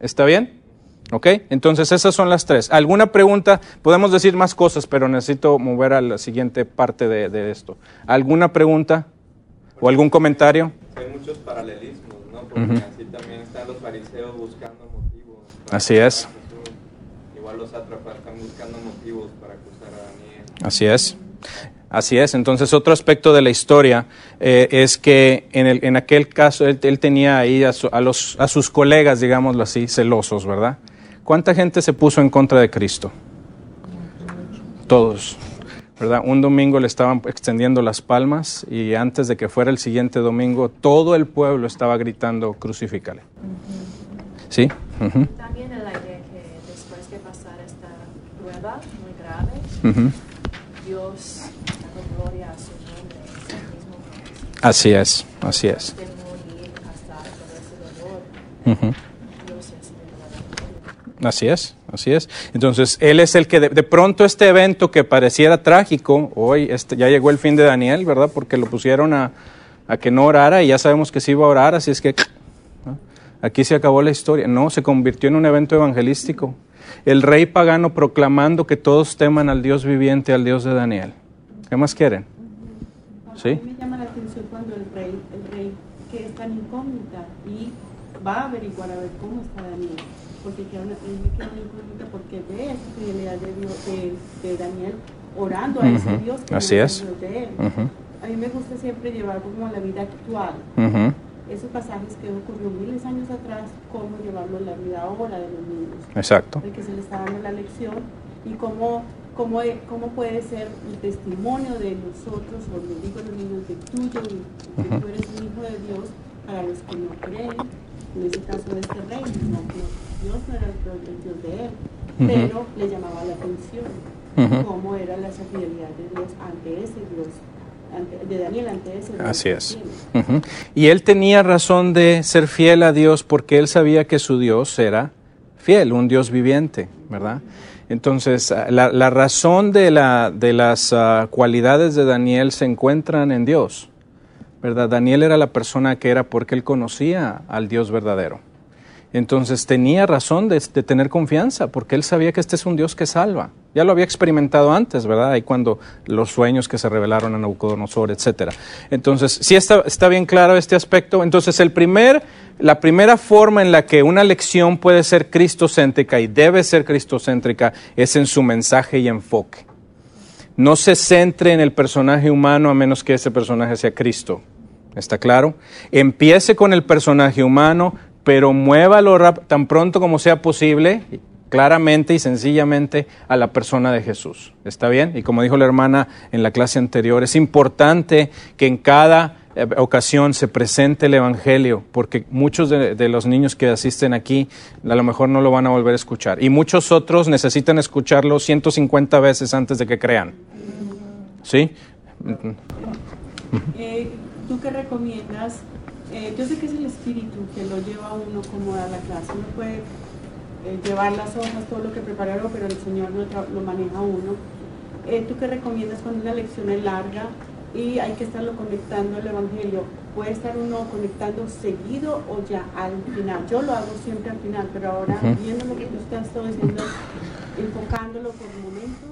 ¿Está bien? ¿Ok? Entonces esas son las tres. ¿Alguna pregunta? Podemos decir más cosas, pero necesito mover a la siguiente parte de, esto. ¿Alguna pregunta? ¿O algún comentario? Hay muchos paralelismos porque así también están los fariseos buscando motivos. Así es. Igual los sátrapas están buscando motivos para acusar a Daniel. Así es. Así es. Entonces, otro aspecto de la historia eh, es que en, el, en aquel caso él, tenía ahí a, a, los, a sus colegas, digámoslo así, celosos, ¿verdad? ¿Cuánta gente se puso en contra de Cristo? Todos. ¿verdad? Un domingo le estaban extendiendo las palmas y antes de que fuera el siguiente domingo, todo el pueblo estaba gritando, crucifícale. ¿Sí? También la idea que después de pasar esta prueba muy grave, Dios dando gloria a su nombre, es el mismo propósito Así es, así es. Así es, así es. Entonces, Él es el que de, de pronto este evento que pareciera trágico, hoy este, ya llegó el fin de Daniel, ¿verdad? Porque lo pusieron a, a que no orara y ya sabemos que sí iba a orar, así es que ¿no? aquí se acabó la historia. No, se convirtió en un evento evangelístico. El rey pagano proclamando que todos teman al Dios viviente, al Dios de Daniel. ¿Qué más quieren? ¿Sí? Atención cuando el rey, el rey que es tan incógnita y va a averiguar a ver cómo está Daniel. Porque queda una, queda una incógnita porque ve esa fidelidad de, Dios, de, de Daniel orando a ese Ujú, Dios que así es. De él. Ujú, A mí me gusta siempre llevar como la vida actual. ujú. Esos pasajes que ocurrió miles de años atrás, cómo llevarlo a la vida ahora de los niños. Exacto. el que se le está dando la lección y cómo, cómo, cómo puede ser el testimonio de nosotros, o le digo a los niños, de tuyo, de que tú eres un hijo de Dios, para los que no creen, en ese caso de este rey, no, Dios no era el, Dios de él, pero le llamaba la atención cómo era la fidelidad de Dios ante ese Dios, de Daniel ante ese Dios. Así es. tiene. Ujú. Y él tenía razón de ser fiel a Dios porque él sabía que su Dios era fiel, un Dios viviente, ¿verdad? Entonces, ah, la, la razón de, la, de las ah, cualidades de Daniel se encuentran en Dios, ¿verdad? Daniel era la persona que era porque él conocía al Dios verdadero. Entonces tenía razón de, tener confianza, porque él sabía que este es un Dios que salva. Ya lo había experimentado antes, ¿verdad? Ahí cuando los sueños que se revelaron a Nabucodonosor, etcétera. Entonces, sí está, está bien claro este aspecto. Entonces, el primer, la primera forma en la que una lección puede ser cristocéntrica y debe ser cristocéntrica es en su mensaje y enfoque. No se centre en el personaje humano a menos que ese personaje sea Cristo. ¿Está claro? Empiece con el personaje humano, pero muévalo tan pronto como sea posible, claramente y sencillamente, a la persona de Jesús. ¿Está bien? Y como dijo la hermana en la clase anterior, es importante que en cada eh, ocasión se presente el Evangelio, porque muchos de, de los niños que asisten aquí a lo mejor no lo van a volver a escuchar. Y muchos otros necesitan escucharlo 150 veces antes de que crean. ¿Sí? Eh, ¿Tú qué recomiendas? Eh, yo sé que es el espíritu que lo lleva a uno como a la clase. Uno puede eh, llevar las hojas, todo lo que prepararon, pero el Señor lo, lo maneja a uno. Eh, ¿Tú qué recomiendas cuando una lección es larga y hay que estarlo conectando al Evangelio? ¿Puede estar uno conectando seguido o ya al final? Yo lo hago siempre al final, pero ahora viendo lo que tú estás todo diciendo, enfocándolo por momentos.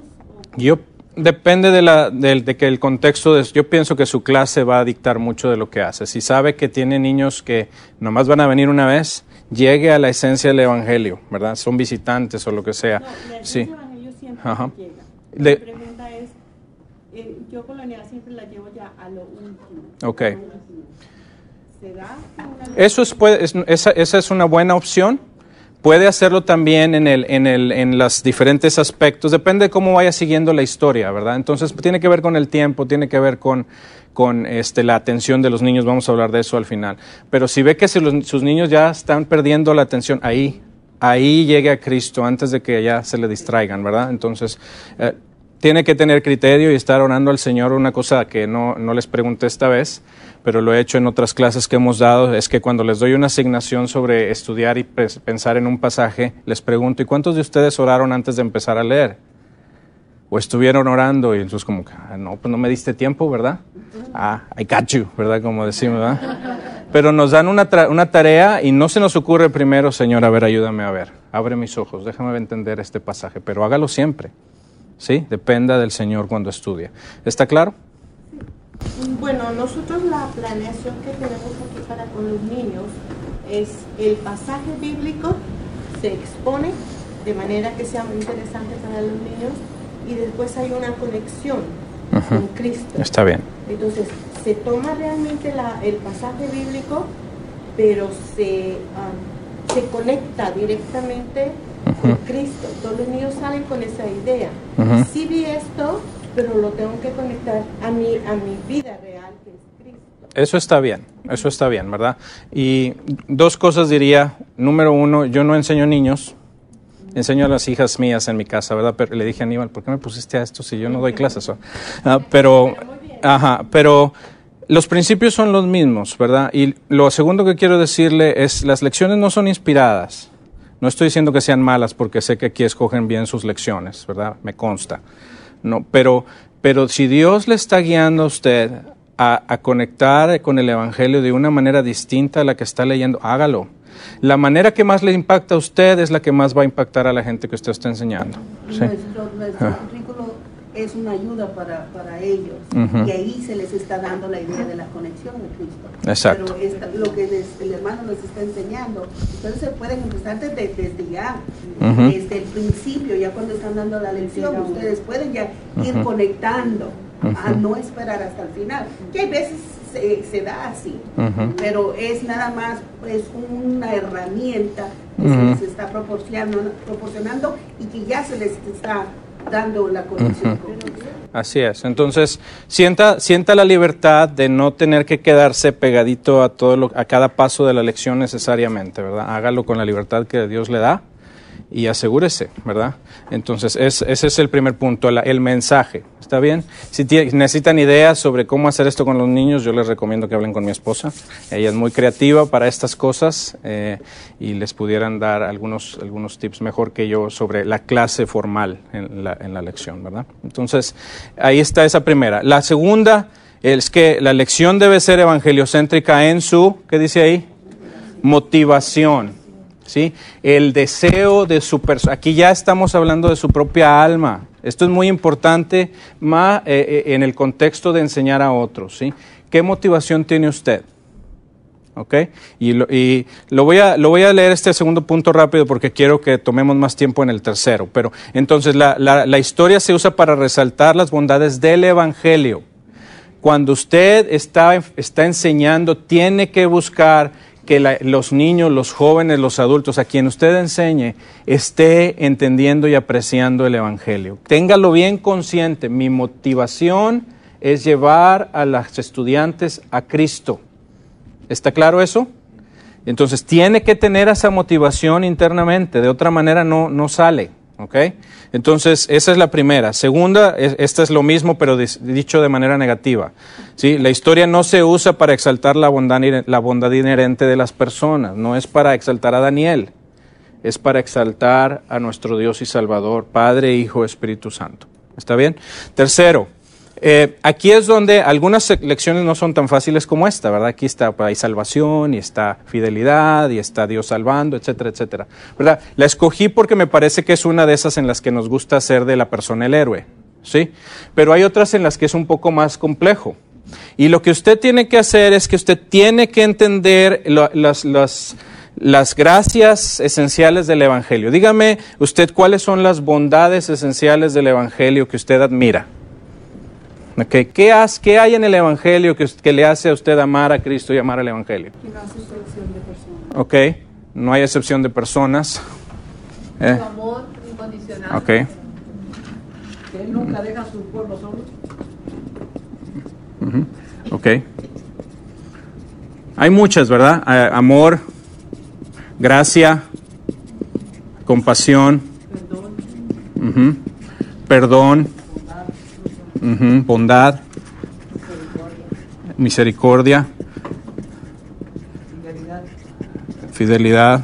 o- Yo depende de, la, del- de que el contexto, de, yo pienso que su clase va a dictar mucho de lo que hace. Si sabe que tiene niños que nomás van a venir una vez, llegue a la esencia del Evangelio, ¿verdad? Son visitantes o lo que sea. No, la Sí. Evangelio siempre Ajá. llega. Pregunta es, eh, yo unidad siempre la llevo ya a lo último. Ok. a lo último. ¿Se da una Eso es, puede- es- esa, esa es una buena opción. Puede hacerlo también en, el, en, el, en los diferentes aspectos. Depende de cómo vaya siguiendo la historia, ¿verdad? Entonces, tiene que ver con el tiempo, tiene que ver con, con este, la atención de los niños. Vamos a hablar de eso al final. Pero si ve que si los- sus niños ya están perdiendo la atención, ahí, ahí llegue a Cristo antes de que ya se le distraigan, ¿verdad? Entonces, eh, tiene que tener criterio y estar orando al Señor. Una cosa que no, no les pregunté esta vez, pero lo he hecho en otras clases que hemos dado, es que cuando les doy una asignación sobre estudiar y pensar en un pasaje, les pregunto, ¿y cuántos de ustedes oraron antes de empezar a leer? O estuvieron orando y entonces como, "Ah, no, pues no me diste tiempo, ¿verdad? Ah, I got you, ¿verdad? Como decimos, ¿verdad? Pero nos dan una, una tarea y no se nos ocurre primero, Señor, a ver, ayúdame a ver, abre mis ojos, déjame entender este pasaje, pero hágalo siempre, ¿sí? Dependa del Señor cuando estudia. ¿Está claro? Bueno, nosotros la planeación que tenemos aquí para con los niños es el pasaje bíblico se expone de manera que sea muy interesante para los niños y después hay una conexión con Cristo. Está bien. Entonces, se toma realmente la- el pasaje bíblico, pero se, am, se conecta directamente con. Cristo. Todos los niños salen con esa idea. Ujú. Sí vi esto, pero lo tengo que conectar a mi, a mi vida real, que es Cristo. Eso está bien, eso está bien, ¿verdad? Y dos cosas diría. Número uno, yo no enseño niños, enseño a las hijas mías en mi casa, ¿verdad? Pero le dije a Aníbal, ¿por qué me pusiste a esto si yo no doy clases? Ah, pero, ajá, pero los principios son los mismos, ¿verdad? Y lo segundo que quiero decirle es, las lecciones no son inspiradas. No estoy diciendo que sean malas porque sé que aquí escogen bien sus lecciones, ¿verdad? Me consta. No, pero, pero si Dios le está guiando a usted a, a conectar con el Evangelio de una manera distinta a la que está leyendo, hágalo. La manera que más le impacta a usted es la que más va a impactar a la gente que usted está enseñando. ¿sí? Nuestro, nuestro Ah. currículo es una ayuda para, para ellos Ujú. y ahí se les está dando la idea de la conexión de Cristo. Exacto. Pero esta- lo que les- el hermano les está enseñando, ustedes se pueden empezar desde, desde ya, Ujú. desde el principio, ya cuando están dando la lección, ustedes pueden ya ir Ujú. conectando a no esperar hasta el final. Que hay veces se, se da así, pero es nada más pues una herramienta que se les está proporcionando, proporcionando y que ya se les está dando la conexión. Así es. Entonces, sienta, sienta la libertad de no tener que quedarse pegadito a todo lo, a cada paso de la lección necesariamente, ¿verdad? Hágalo con la libertad que Dios le da y asegúrese, ¿verdad? Entonces, es- ese es el primer punto, el mensaje. ¿Está bien? Si necesitan ideas sobre cómo hacer esto con los niños, yo les recomiendo que hablen con mi esposa. Ella es muy creativa para estas cosas eh, y les pudieran dar algunos, algunos tips mejor que yo sobre la clase formal en la, en la lección, ¿verdad? Entonces, ahí está esa primera. La segunda es que la lección debe ser evangeliocéntrica en su, ¿qué dice ahí? Motivación. ¿Sí? El deseo de su persona. Aquí ya estamos hablando de su propia alma. Esto es muy importante más, eh, eh, en el contexto de enseñar a otros. ¿sí? ¿Qué motivación tiene usted? ¿Ok? Y, lo, voy a, lo voy a leer este segundo punto rápido porque quiero que tomemos más tiempo en el tercero. Pero entonces la, la, la historia se usa para resaltar las bondades del Evangelio. Cuando usted está, está enseñando, tiene que buscar que los niños, los jóvenes, los adultos, a quien usted enseñe, esté entendiendo y apreciando el Evangelio. Téngalo bien consciente. Mi motivación es llevar a los estudiantes a Cristo. ¿Está claro eso? Entonces tiene que tener esa motivación internamente, de otra manera no, no sale. ¿Ok? Entonces, esa es la primera. Segunda, es- esta es lo mismo, pero dicho de manera negativa. ¿sí? La historia no se usa para exaltar la bondad, la bondad inherente de las personas, no es para exaltar a Daniel, es para exaltar a nuestro Dios y Salvador, Padre, Hijo, Espíritu Santo. ¿Está bien? Tercero, eh, aquí es donde algunas lecciones no son tan fáciles como esta, ¿verdad? Aquí está, pues, hay salvación y está fidelidad y está Dios salvando, etcétera, etcétera. ¿Verdad? La escogí porque me parece que es una de esas en las que nos gusta hacer de la persona el héroe, ¿sí? Pero hay otras en las que es un poco más complejo. Y lo que usted tiene que hacer es que usted tiene que entender las gracias esenciales del Evangelio. Dígame usted cuáles son las bondades esenciales del Evangelio que usted admira. Ok, ¿Qué, has- qué hay en el Evangelio que, que le hace a usted amar a Cristo y amar al Evangelio? No hace excepción de personas. Ok, no hay excepción de personas. Eh, Su amor incondicional. ok, Que él nunca deja a su pueblo solo. ujú, ok. Hay muchas, ¿verdad? Eh, amor, gracia, compasión, ujú, perdón, bondad, misericordia, Fidelidad.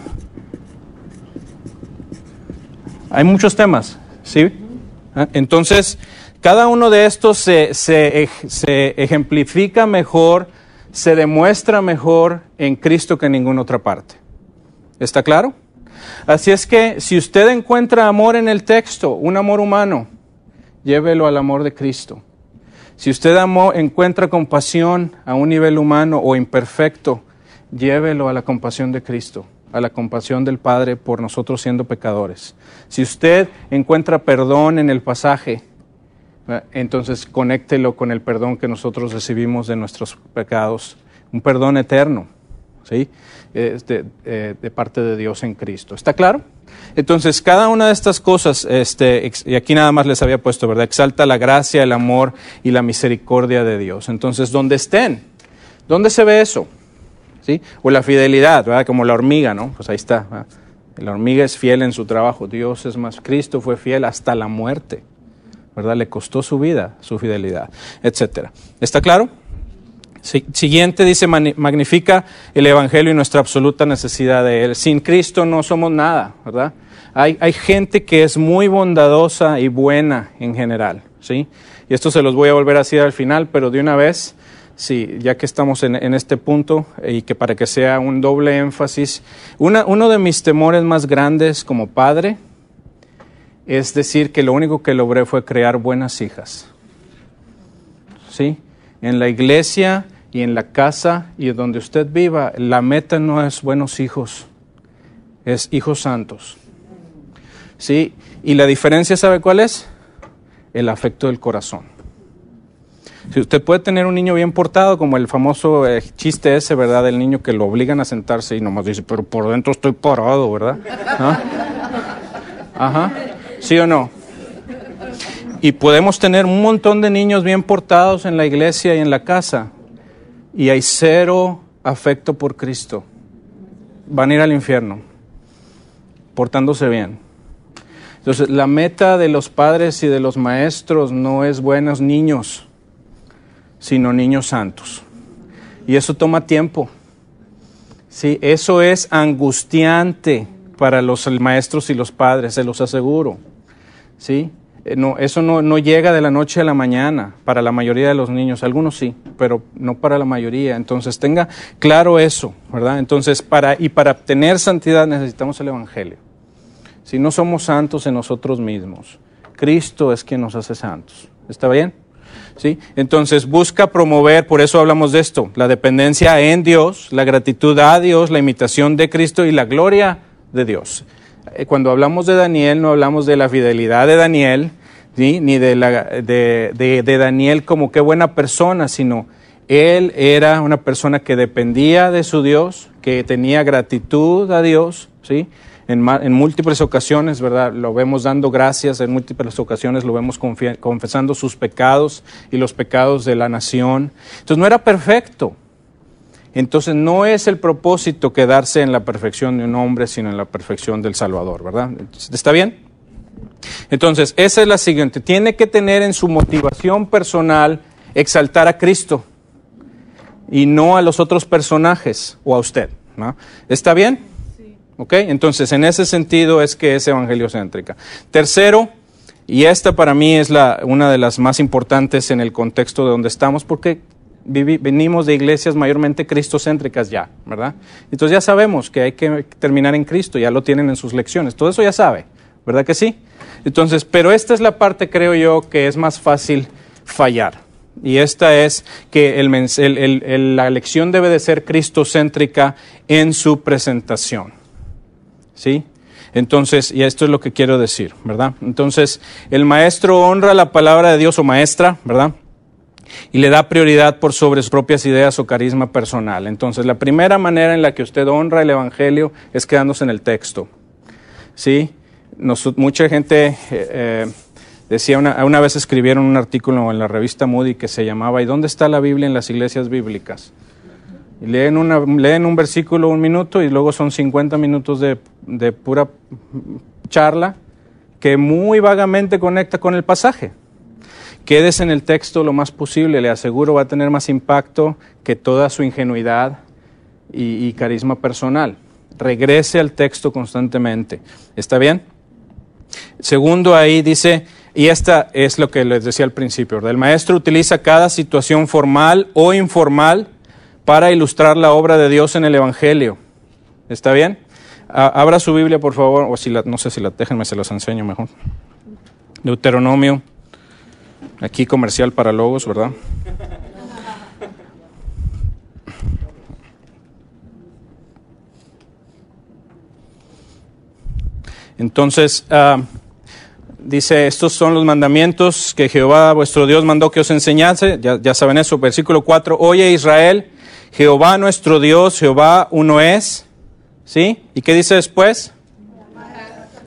Hay muchos temas, ¿sí? ¿Ah? Entonces, cada uno de estos se, se ejemplifica mejor, se demuestra mejor en Cristo que en ninguna otra parte. ¿Está claro? Así es que si usted encuentra amor en el texto, un amor humano, llévelo al amor de Cristo. Si usted encuentra compasión a un nivel humano o imperfecto, llévelo a la compasión de Cristo, a la compasión del Padre por nosotros siendo pecadores. Si usted encuentra perdón en el pasaje, entonces conéctelo con el perdón que nosotros recibimos de nuestros pecados, un perdón eterno, ¿sí? De, eh, de parte de Dios en Cristo. ¿Está claro? Entonces, cada una de estas cosas, este, y aquí nada más les había puesto, ¿verdad? Exalta la gracia, el amor y la misericordia de Dios. Entonces, donde estén, ¿dónde se ve eso? ¿Sí? O la fidelidad, ¿verdad? Como la hormiga, ¿no? Pues ahí está. ¿verdad? La hormiga es fiel en su trabajo, Dios es más, Cristo fue fiel hasta la muerte, ¿verdad? Le costó su vida, su fidelidad, etcétera. ¿Está claro? Si- Siguiente dice, "Mani- magnifica el Evangelio y nuestra absoluta necesidad de él. Sin Cristo no somos nada, ¿verdad? Hay, hay gente que es muy bondadosa y buena en general, ¿sí? Y esto se los voy a volver a decir al final, pero de una vez, sí, ya que estamos en, en este punto y que para que sea un doble énfasis, una- uno de mis temores más grandes como padre es decir que lo único que logré fue crear buenas hijas. ¿sí? En la iglesia y en la casa y donde usted viva, la meta no es buenos hijos, es hijos santos. ¿Sí? Y la diferencia, ¿sabe cuál es? El afecto del corazón. Si usted puede tener un niño bien portado, como el famoso eh, chiste ese, ¿verdad? Del niño que lo obligan a sentarse y nomás dice, pero por dentro estoy parado, ¿verdad? ¿Ah? Ajá. ¿Sí o no? Y podemos tener un montón de niños bien portados en la iglesia y en la casa. Y hay cero afecto por Cristo. Van a ir al infierno, portándose bien. Entonces, la meta de los padres y de los maestros no es buenos niños, sino niños santos. Y eso toma tiempo. Sí, eso es angustiante para los maestros y los padres, se los aseguro. ¿sí? Eh, No, eso no, no llega de la noche a la mañana para la mayoría de los niños, algunos sí, pero no para la mayoría. Entonces tenga claro eso, ¿verdad? Entonces, para, y para obtener santidad necesitamos el Evangelio. Si no somos santos en nosotros mismos, Cristo es quien nos hace santos. ¿Está bien? ¿Sí? Entonces busca promover, por eso hablamos de esto, la dependencia en Dios, la gratitud a Dios, la imitación de Cristo y la gloria de Dios. Eh, Cuando hablamos de Daniel, no hablamos de la fidelidad de Daniel, ¿sí? ni de, la, de, de- Daniel como qué buena persona, sino él era una persona que dependía de su Dios, que tenía gratitud a Dios, ¿sí? En, en múltiples ocasiones, ¿verdad? Lo vemos dando gracias, en múltiples ocasiones lo vemos confesando sus pecados y los pecados de la nación. Entonces no era perfecto. Entonces no es el propósito quedarse en la perfección de un hombre, sino en la perfección del Salvador, ¿verdad? ¿Está bien? Entonces, esa es la siguiente. Tiene que tener en su motivación personal exaltar a Cristo y no a los otros personajes o a usted. ¿no? ¿Está bien? ¿Ok? Entonces, en ese sentido es que es evangeliocéntrica. Tercero, y esta para mí es la, una de las más importantes en el contexto de donde estamos, porque venimos de iglesias mayormente cristocéntricas ya, ¿verdad? Entonces ya sabemos que hay que terminar en Cristo, ya lo tienen en sus lecciones, todo eso ya sabe, ¿verdad que sí? Entonces, pero esta es la parte, creo yo, que es más fácil fallar. Y esta es que la lección debe de ser cristocéntrica en su presentación. ¿Sí? Entonces, y esto es lo que quiero decir, ¿verdad? Entonces, el maestro honra la palabra de Dios o maestra, ¿verdad? Y le da prioridad por sobre sus propias ideas o carisma personal. Entonces, la primera manera en la que usted honra el Evangelio es quedándose en el texto. ¿Sí? Nos- mucha gente eh, eh, decía, una, una vez escribieron un artículo en la revista Moody que se llamaba ¿Y dónde está la Biblia en las iglesias bíblicas? Y leen, una, leen un versículo un minuto y luego son 50 minutos de, de pura charla que muy vagamente conecta con el pasaje. Quédese en el texto lo más posible, le aseguro va a tener más impacto que toda su ingenuidad y, carisma personal. Regrese al texto constantemente. ¿Está bien? Segundo, ahí dice, y esta es lo que les decía al principio, el maestro utiliza cada situación formal o informal para ilustrar la obra de Dios en el Evangelio. ¿Está bien? A- abra su Biblia, por favor, o si no sé si la, déjenme, se los enseño mejor. Deuteronomio, aquí comercial para logos, ¿verdad? Entonces, ah, dice, estos son los mandamientos que Jehová vuestro Dios mandó que os enseñase. Ya, ya saben eso, versículo 4. Oye Israel, Jehová nuestro Dios, Jehová uno es. ¿Sí? ¿Y qué dice después?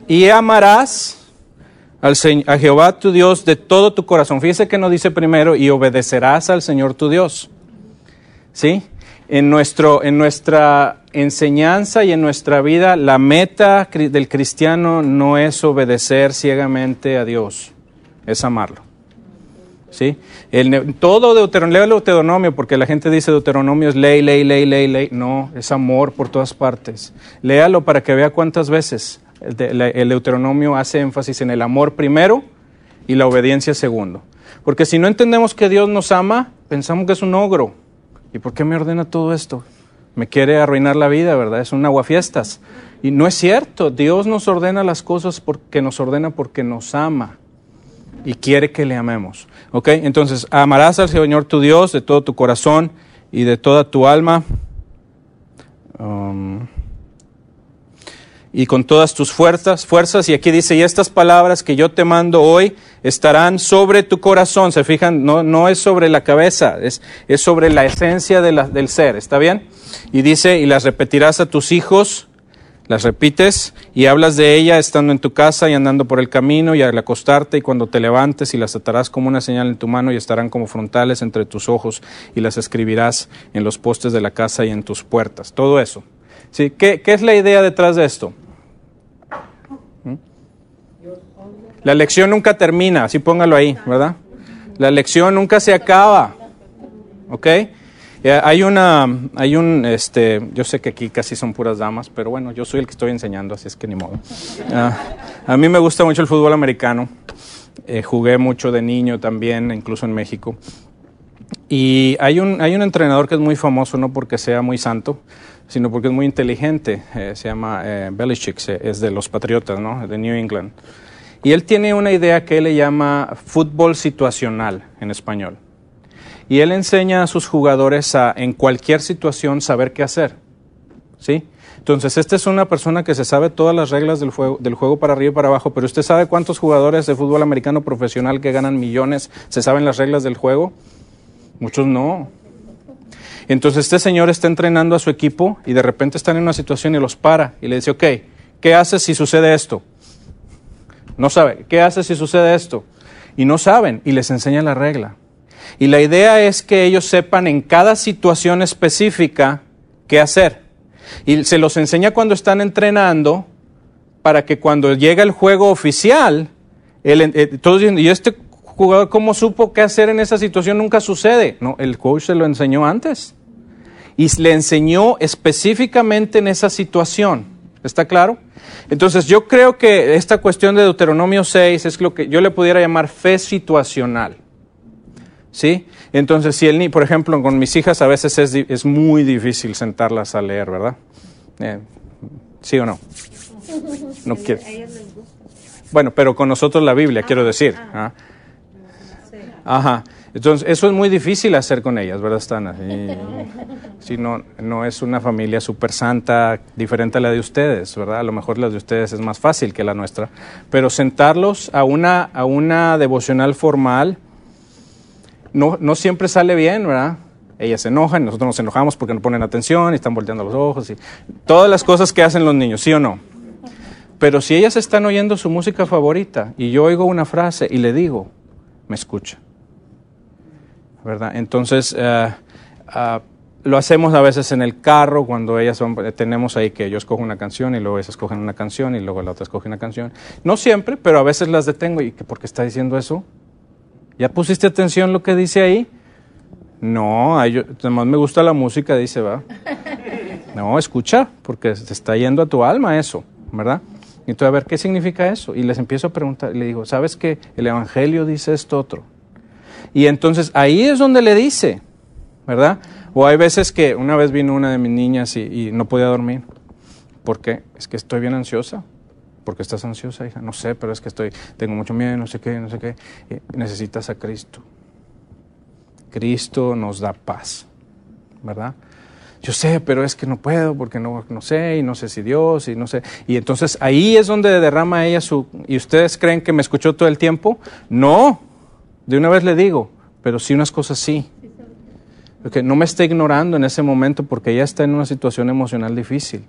Y amarás al Se- a Jehová tu Dios de todo tu corazón. Fíjese que no dice primero y obedecerás al Señor tu Dios. ¿Sí? en, nuestro, en nuestra enseñanza y en nuestra vida, la meta del cristiano no es obedecer ciegamente a Dios, es amarlo. ¿Sí? El, todo Deuteronomio, el Deuteronomio porque la gente dice Deuteronomio es ley, ley, ley, ley, ley. No, es amor por todas partes. Léalo para que vea cuántas veces el, Deuteronomio hace énfasis en el amor primero y la obediencia segundo. Porque si no entendemos que Dios nos ama, pensamos que es un ogro. ¿Y por qué me ordena todo esto? Me quiere arruinar la vida, ¿verdad? Es un aguafiestas. Y no es cierto, Dios nos ordena las cosas porque nos ordena porque nos ama y quiere que le amemos. ¿Ok? Entonces, amarás al Señor tu Dios de todo tu corazón y de toda tu alma. Um, y con todas tus fuerzas, fuerzas, y aquí dice, y estas palabras que yo te mando hoy estarán sobre tu corazón, se fijan, no, no es sobre la cabeza, es, es sobre la esencia del ser, ¿está bien? Y dice, y las repetirás a tus hijos, las repites y hablas de ella estando en tu casa y andando por el camino y al acostarte y cuando te levantes y las atarás como una señal en tu mano y estarán como frontales entre tus ojos y las escribirás en los postes de la casa y en tus puertas. Todo eso. ¿Sí? ¿Qué, qué es la idea detrás de esto? ¿Mm? La lección nunca termina, así póngalo ahí, ¿verdad? La lección nunca se acaba. ¿Ok? Eh, hay una, hay un, este, yo sé que aquí casi son puras damas, pero bueno, yo soy el que estoy enseñando, así es que ni modo. Ah, a mí me gusta mucho el fútbol americano. Eh, jugué mucho de niño también, incluso en México. Y hay un, hay un entrenador que es muy famoso, no porque sea muy santo, sino porque es muy inteligente. Eh, se llama eh, Belichick, es de los Patriotas, ¿no? De New England. Y él tiene una idea que él le llama fútbol situacional en español. Y él enseña a sus jugadores a, en cualquier situación, saber qué hacer. ¿Sí? Entonces, esta es una persona que se sabe todas las reglas del juego, del juego para arriba y para abajo, pero ¿usted sabe cuántos jugadores de fútbol americano profesional que ganan millones se saben las reglas del juego? Muchos no. Entonces, este señor está entrenando a su equipo y de repente están en una situación y los para y le dice, ok, ¿qué haces si sucede esto? No sabe, ¿qué haces si sucede esto? Y no saben y les enseña la regla. Y la idea es que ellos sepan en cada situación específica qué hacer. Y se los enseña cuando están entrenando para que cuando llega el juego oficial, el, eh, todos dicen, ¿y este jugador cómo supo qué hacer en esa situación? Nunca sucede. No, el coach se lo enseñó antes. Y le enseñó específicamente en esa situación. ¿Está claro? Entonces yo creo que esta cuestión de Deuteronomio 6 es lo que yo le pudiera llamar fe situacional. ¿Sí? Entonces, si el ni, por ejemplo, con mis hijas a veces es, es muy difícil sentarlas a leer, ¿verdad? Eh, ¿Sí o no? No quiero. Bueno, pero con nosotros la Biblia, quiero decir. ¿ah? Ajá. Entonces, eso es muy difícil hacer con ellas, ¿verdad, Stana? Si no, no es una familia súper santa, diferente a la de ustedes, ¿verdad? A lo mejor la de ustedes es más fácil que la nuestra. Pero sentarlos a una, a una devocional formal no, no siempre sale bien, ¿verdad? Ellas se enojan, nosotros nos enojamos porque no ponen atención y están volteando los ojos y todas las cosas que hacen los niños, ¿sí o no? Pero si ellas están oyendo su música favorita y yo oigo una frase y le digo, me escucha. ¿Verdad? Entonces, ah, lo hacemos a veces en el carro cuando ellas son, eh, tenemos ahí que yo escojo una canción y luego ellas escogen una canción y luego la otra escoge una canción. No siempre, pero a veces las detengo y ¿por qué está diciendo eso? ¿Ya pusiste atención lo que dice ahí? No, además me gusta la música, dice, va. No, escucha, porque te está yendo a tu alma eso, ¿verdad? Entonces, a ver, ¿qué significa eso? Y les empiezo a preguntar, y le digo, ¿sabes qué? El Evangelio dice esto otro. Y entonces ahí es donde le dice, ¿verdad? O hay veces que una vez vino una de mis niñas y, no podía dormir. ¿Por qué? Es que estoy bien ansiosa. ¿Por qué estás ansiosa, hija? No sé, pero es que estoy, tengo mucho miedo, no sé qué, no sé qué. Eh, necesitas a Cristo. Cristo nos da paz, ¿verdad? Yo sé, pero es que no puedo porque no, no sé y no sé si Dios y no sé. Y entonces ahí es donde derrama ella su... ¿Y ustedes creen que me escuchó todo el tiempo? No, de una vez le digo, pero sí unas cosas sí. Porque no me está ignorando en ese momento porque ella está en una situación emocional difícil.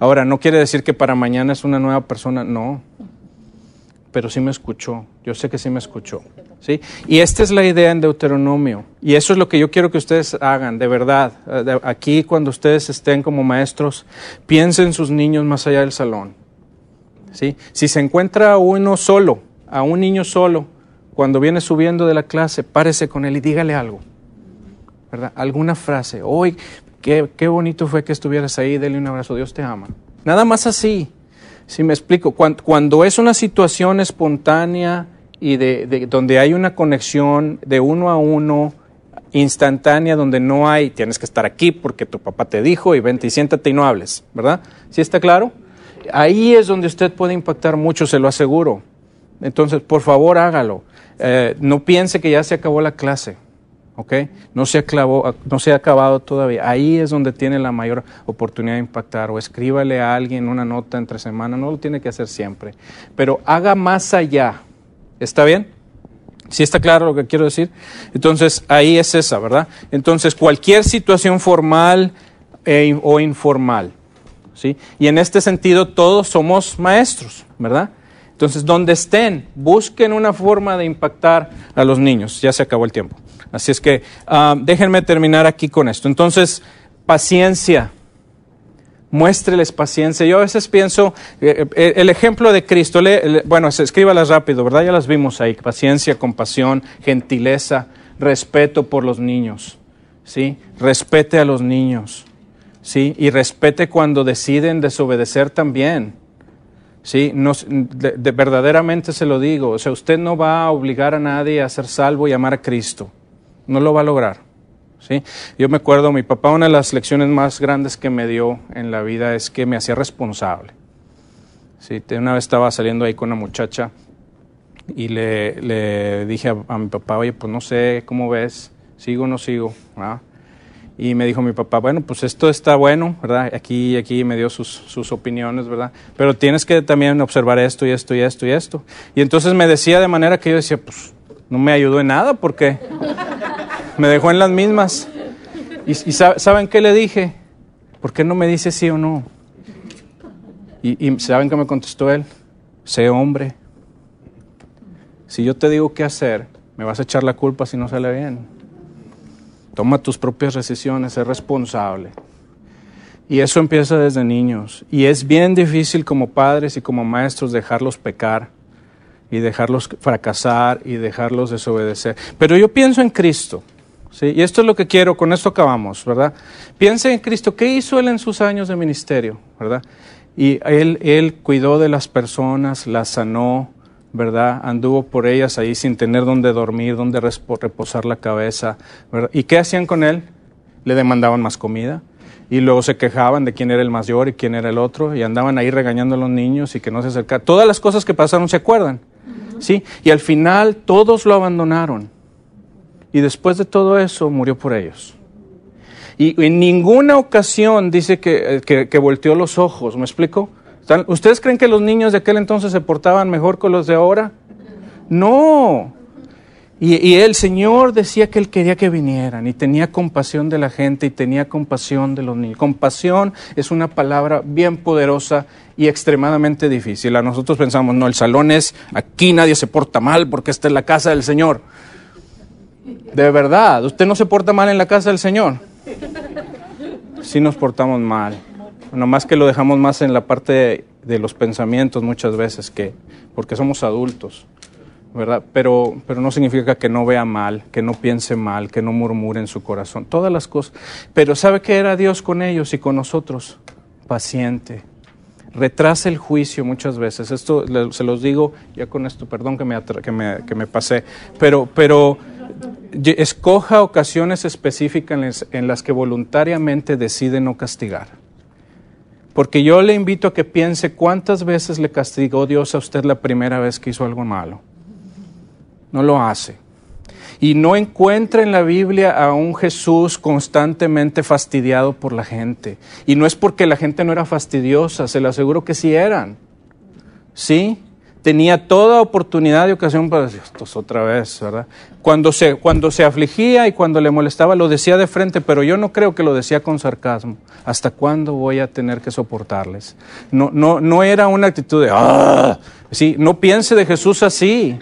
Ahora, no quiere decir que para mañana es una nueva persona, no. pero sí me escuchó. Yo sé que sí me escuchó. ¿sí? Y esta es la idea en Deuteronomio. Y eso es lo que yo quiero que ustedes hagan, de verdad. Eh, Aquí, cuando ustedes estén como maestros, piensen en sus niños más allá del salón. ¿sí? Si se encuentra uno solo, a un niño solo, cuando viene subiendo de la clase, párese con él y dígale algo. ¿verdad? Alguna frase. Hoy, qué, qué bonito fue que estuvieras ahí, dele un abrazo, Dios te ama. Nada más así. Si me explico, cuan- cuando, es una situación espontánea y de, de- donde hay una conexión de uno a uno instantánea, donde no hay, tienes que estar aquí porque tu papá te dijo y vente y siéntate y no hables, ¿verdad? ¿Sí está claro? Ahí es donde usted puede impactar mucho, se lo aseguro. Entonces, por favor, hágalo. Eh, no piense que ya se acabó la clase. ¿ok? No se, aclavó, no se ha acabado todavía. Ahí es donde tiene la mayor oportunidad de impactar. O escríbale a alguien una nota entre semana, no lo tiene que hacer siempre. Pero haga más allá. ¿Está bien? ¿Sí está claro lo que quiero decir? Entonces, ahí es esa, ¿verdad? Entonces, cualquier situación formal e- o informal, ¿sí? Y en este sentido, todos somos maestros, ¿verdad? Entonces, donde estén, busquen una forma de impactar a los niños. Ya se acabó el tiempo. Así es que ah, déjenme terminar aquí con esto. Entonces, paciencia. Muéstreles paciencia. Yo a veces pienso, eh, eh, el ejemplo de Cristo, le- le- bueno, escríbalas rápido, ¿verdad? Ya las vimos ahí. Paciencia, compasión, gentileza, respeto por los niños. ¿Sí? Respete a los niños. ¿Sí? Y respete cuando deciden desobedecer también. Sí, no, de, de- verdaderamente se lo digo. O sea, usted no va a obligar a nadie a ser salvo y amar a Cristo. No lo va a lograr. ¿sí? Yo me acuerdo, mi papá, una de las lecciones más grandes que me dio en la vida es que me hacía responsable. Sí, una vez estaba saliendo ahí con una muchacha y le, le dije a, mi papá, oye, pues no sé, ¿cómo ves? ¿Sigo o no sigo? Y me dijo mi papá, bueno, pues esto está bueno, ¿verdad? Aquí aquí me dio sus, sus opiniones, ¿verdad? Pero tienes que también observar esto y esto y esto y esto. Y entonces me decía de manera que yo decía, pues no me ayudó en nada porque me dejó en las mismas. ¿Y, y sa- saben qué le dije? ¿Por qué no me dice sí o no? Y, y ¿saben qué me contestó él? Sé hombre. Si yo te digo qué hacer, me vas a echar la culpa si no sale bien. Toma tus propias decisiones, sé responsable. Y eso empieza desde niños. Y es bien difícil como padres y como maestros dejarlos pecar y dejarlos fracasar y dejarlos desobedecer. Pero yo pienso en Cristo. ¿sí? Y esto es lo que quiero, con esto acabamos, ¿verdad? Piense en Cristo. ¿Qué hizo Él en sus años de ministerio? ¿verdad? Y él, él cuidó de las personas, las sanó, ¿verdad? Anduvo por ellas ahí sin tener dónde dormir, dónde reposar la cabeza, ¿verdad? ¿Y qué hacían con él? Le demandaban más comida y luego se quejaban de quién era el mayor y quién era el otro y andaban ahí regañando a los niños y que no se acercaran. Todas las cosas que pasaron se acuerdan, ¿sí? Y al final todos lo abandonaron y después de todo eso murió por ellos. Y en ninguna ocasión dice que, eh, que, que volteó los ojos, ¿me explico? ¿Están- ¿Ustedes creen que los niños de aquel entonces se portaban mejor que los de ahora? No. Y, el Señor decía que Él quería que vinieran y tenía compasión de la gente y tenía compasión de los niños. Compasión es una palabra bien poderosa y extremadamente difícil. A nosotros pensamos, no, el salón es, aquí nadie se porta mal porque esta es la casa del Señor. De verdad, usted no se porta mal en la casa del Señor. Sí nos portamos mal. Nomás que lo dejamos más en la parte de, los pensamientos muchas veces, que porque somos adultos, ¿verdad? Pero, pero no significa que no vea mal, que no piense mal, que no murmure en su corazón. Todas las cosas. Pero ¿sabe qué era Dios con ellos y con nosotros? Paciente. Retrasa el juicio muchas veces. Esto se los digo ya con esto, perdón que me, que me, que me pasé, pero, pero escoja ocasiones específicas en las que voluntariamente decide no castigar. Porque yo le invito a que piense cuántas veces le castigó Dios a usted la primera vez que hizo algo malo. No lo hace. Y no encuentra en la Biblia a un Jesús constantemente fastidiado por la gente. Y no es porque la gente no era fastidiosa, se lo aseguro que sí eran. ¿Sí? Tenía toda oportunidad y ocasión para decir, esto es otra vez, ¿verdad? Cuando se, cuando se afligía y cuando le molestaba, lo decía de frente, pero yo no creo que lo decía con sarcasmo. ¿Hasta cuándo voy a tener que soportarles? No, no, no era una actitud de, ¡ah! Sí, no piense de Jesús así.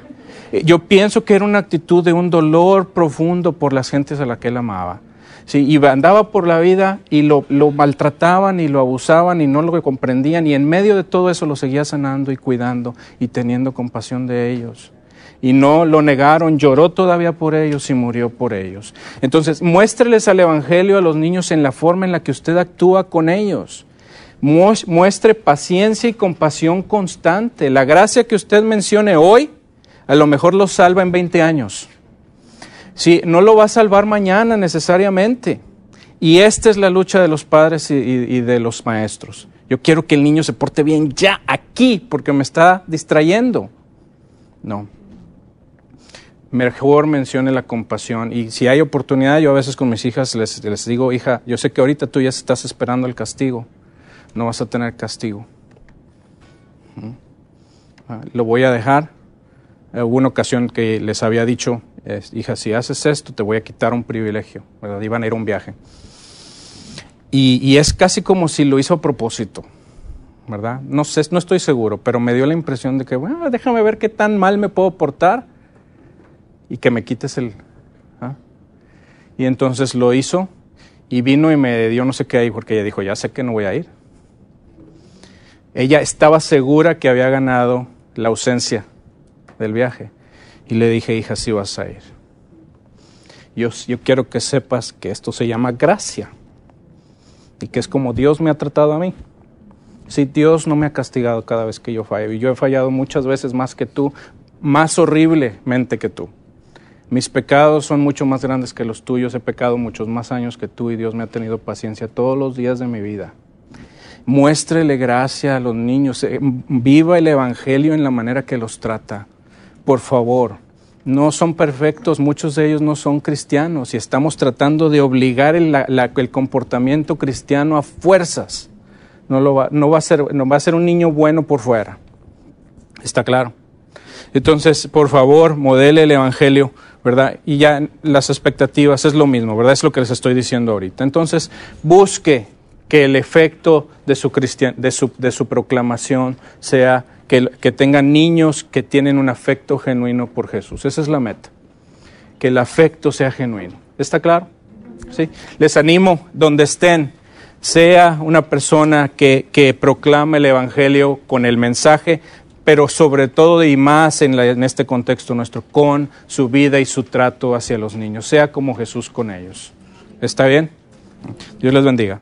Yo pienso que era una actitud de un dolor profundo por las gentes a las que él amaba. Sí, y andaba por la vida y lo, maltrataban y lo abusaban y no lo comprendían y en medio de todo eso lo seguía sanando y cuidando y teniendo compasión de ellos. Y no lo negaron, lloró todavía por ellos y murió por ellos. Entonces, muéstreles al Evangelio a los niños en la forma en la que usted actúa con ellos. Muestre paciencia y compasión constante. La gracia que usted mencione hoy, a lo mejor lo salva en 20 años. Sí, no lo va a salvar mañana necesariamente. Y esta es la lucha de los padres y, de los maestros. Yo quiero que el niño se porte bien ya aquí porque me está distrayendo. No. Mejor mencione la compasión. Y si hay oportunidad, yo a veces con mis hijas les, les digo, hija, yo sé que ahorita tú ya estás esperando el castigo. No vas a tener castigo. Lo voy a dejar. Hubo una ocasión que les había dicho, hija, si haces esto, te voy a quitar un privilegio. ¿verdad? Iban a ir a un viaje. Y, es casi como si lo hizo a propósito, ¿verdad? No sé, no estoy seguro, pero me dio la impresión de que, bueno, déjame ver qué tan mal me puedo portar y que me quites el... ¿ah? Y entonces lo hizo y vino y me dio no sé qué ahí, porque ella dijo, ya sé que no voy a ir. Ella estaba segura que había ganado la ausencia del viaje. Y le dije, hija, sí vas a ir. Yo, yo quiero que sepas que esto se llama gracia y que es como Dios me ha tratado a mí. Si Dios no me ha castigado cada vez que yo fallo, y yo he fallado muchas veces más que tú, más horriblemente que tú. Mis pecados son mucho más grandes que los tuyos, he pecado muchos más años que tú y Dios me ha tenido paciencia todos los días de mi vida. Muéstrele gracia a los niños, eh, viva el Evangelio en la manera que los trata por favor, no son perfectos, muchos de ellos no son cristianos y estamos tratando de obligar el, comportamiento cristiano a fuerzas. No, va, a ser, un niño bueno por fuera. ¿Está claro? Entonces, por favor, modele el Evangelio, ¿verdad? Y ya las expectativas es lo mismo, ¿verdad? Es lo que les estoy diciendo ahorita. Entonces, busque que el efecto de su proclamación sea que, tengan niños que tienen un afecto genuino por Jesús. Esa es la meta, que el afecto sea genuino. ¿Está claro? ¿Sí? Les animo, donde estén, sea una persona que, que proclame el Evangelio con el mensaje, pero sobre todo y más en, en, este contexto nuestro, con su vida y su trato hacia los niños, sea como Jesús con ellos. ¿Está bien? Dios les bendiga.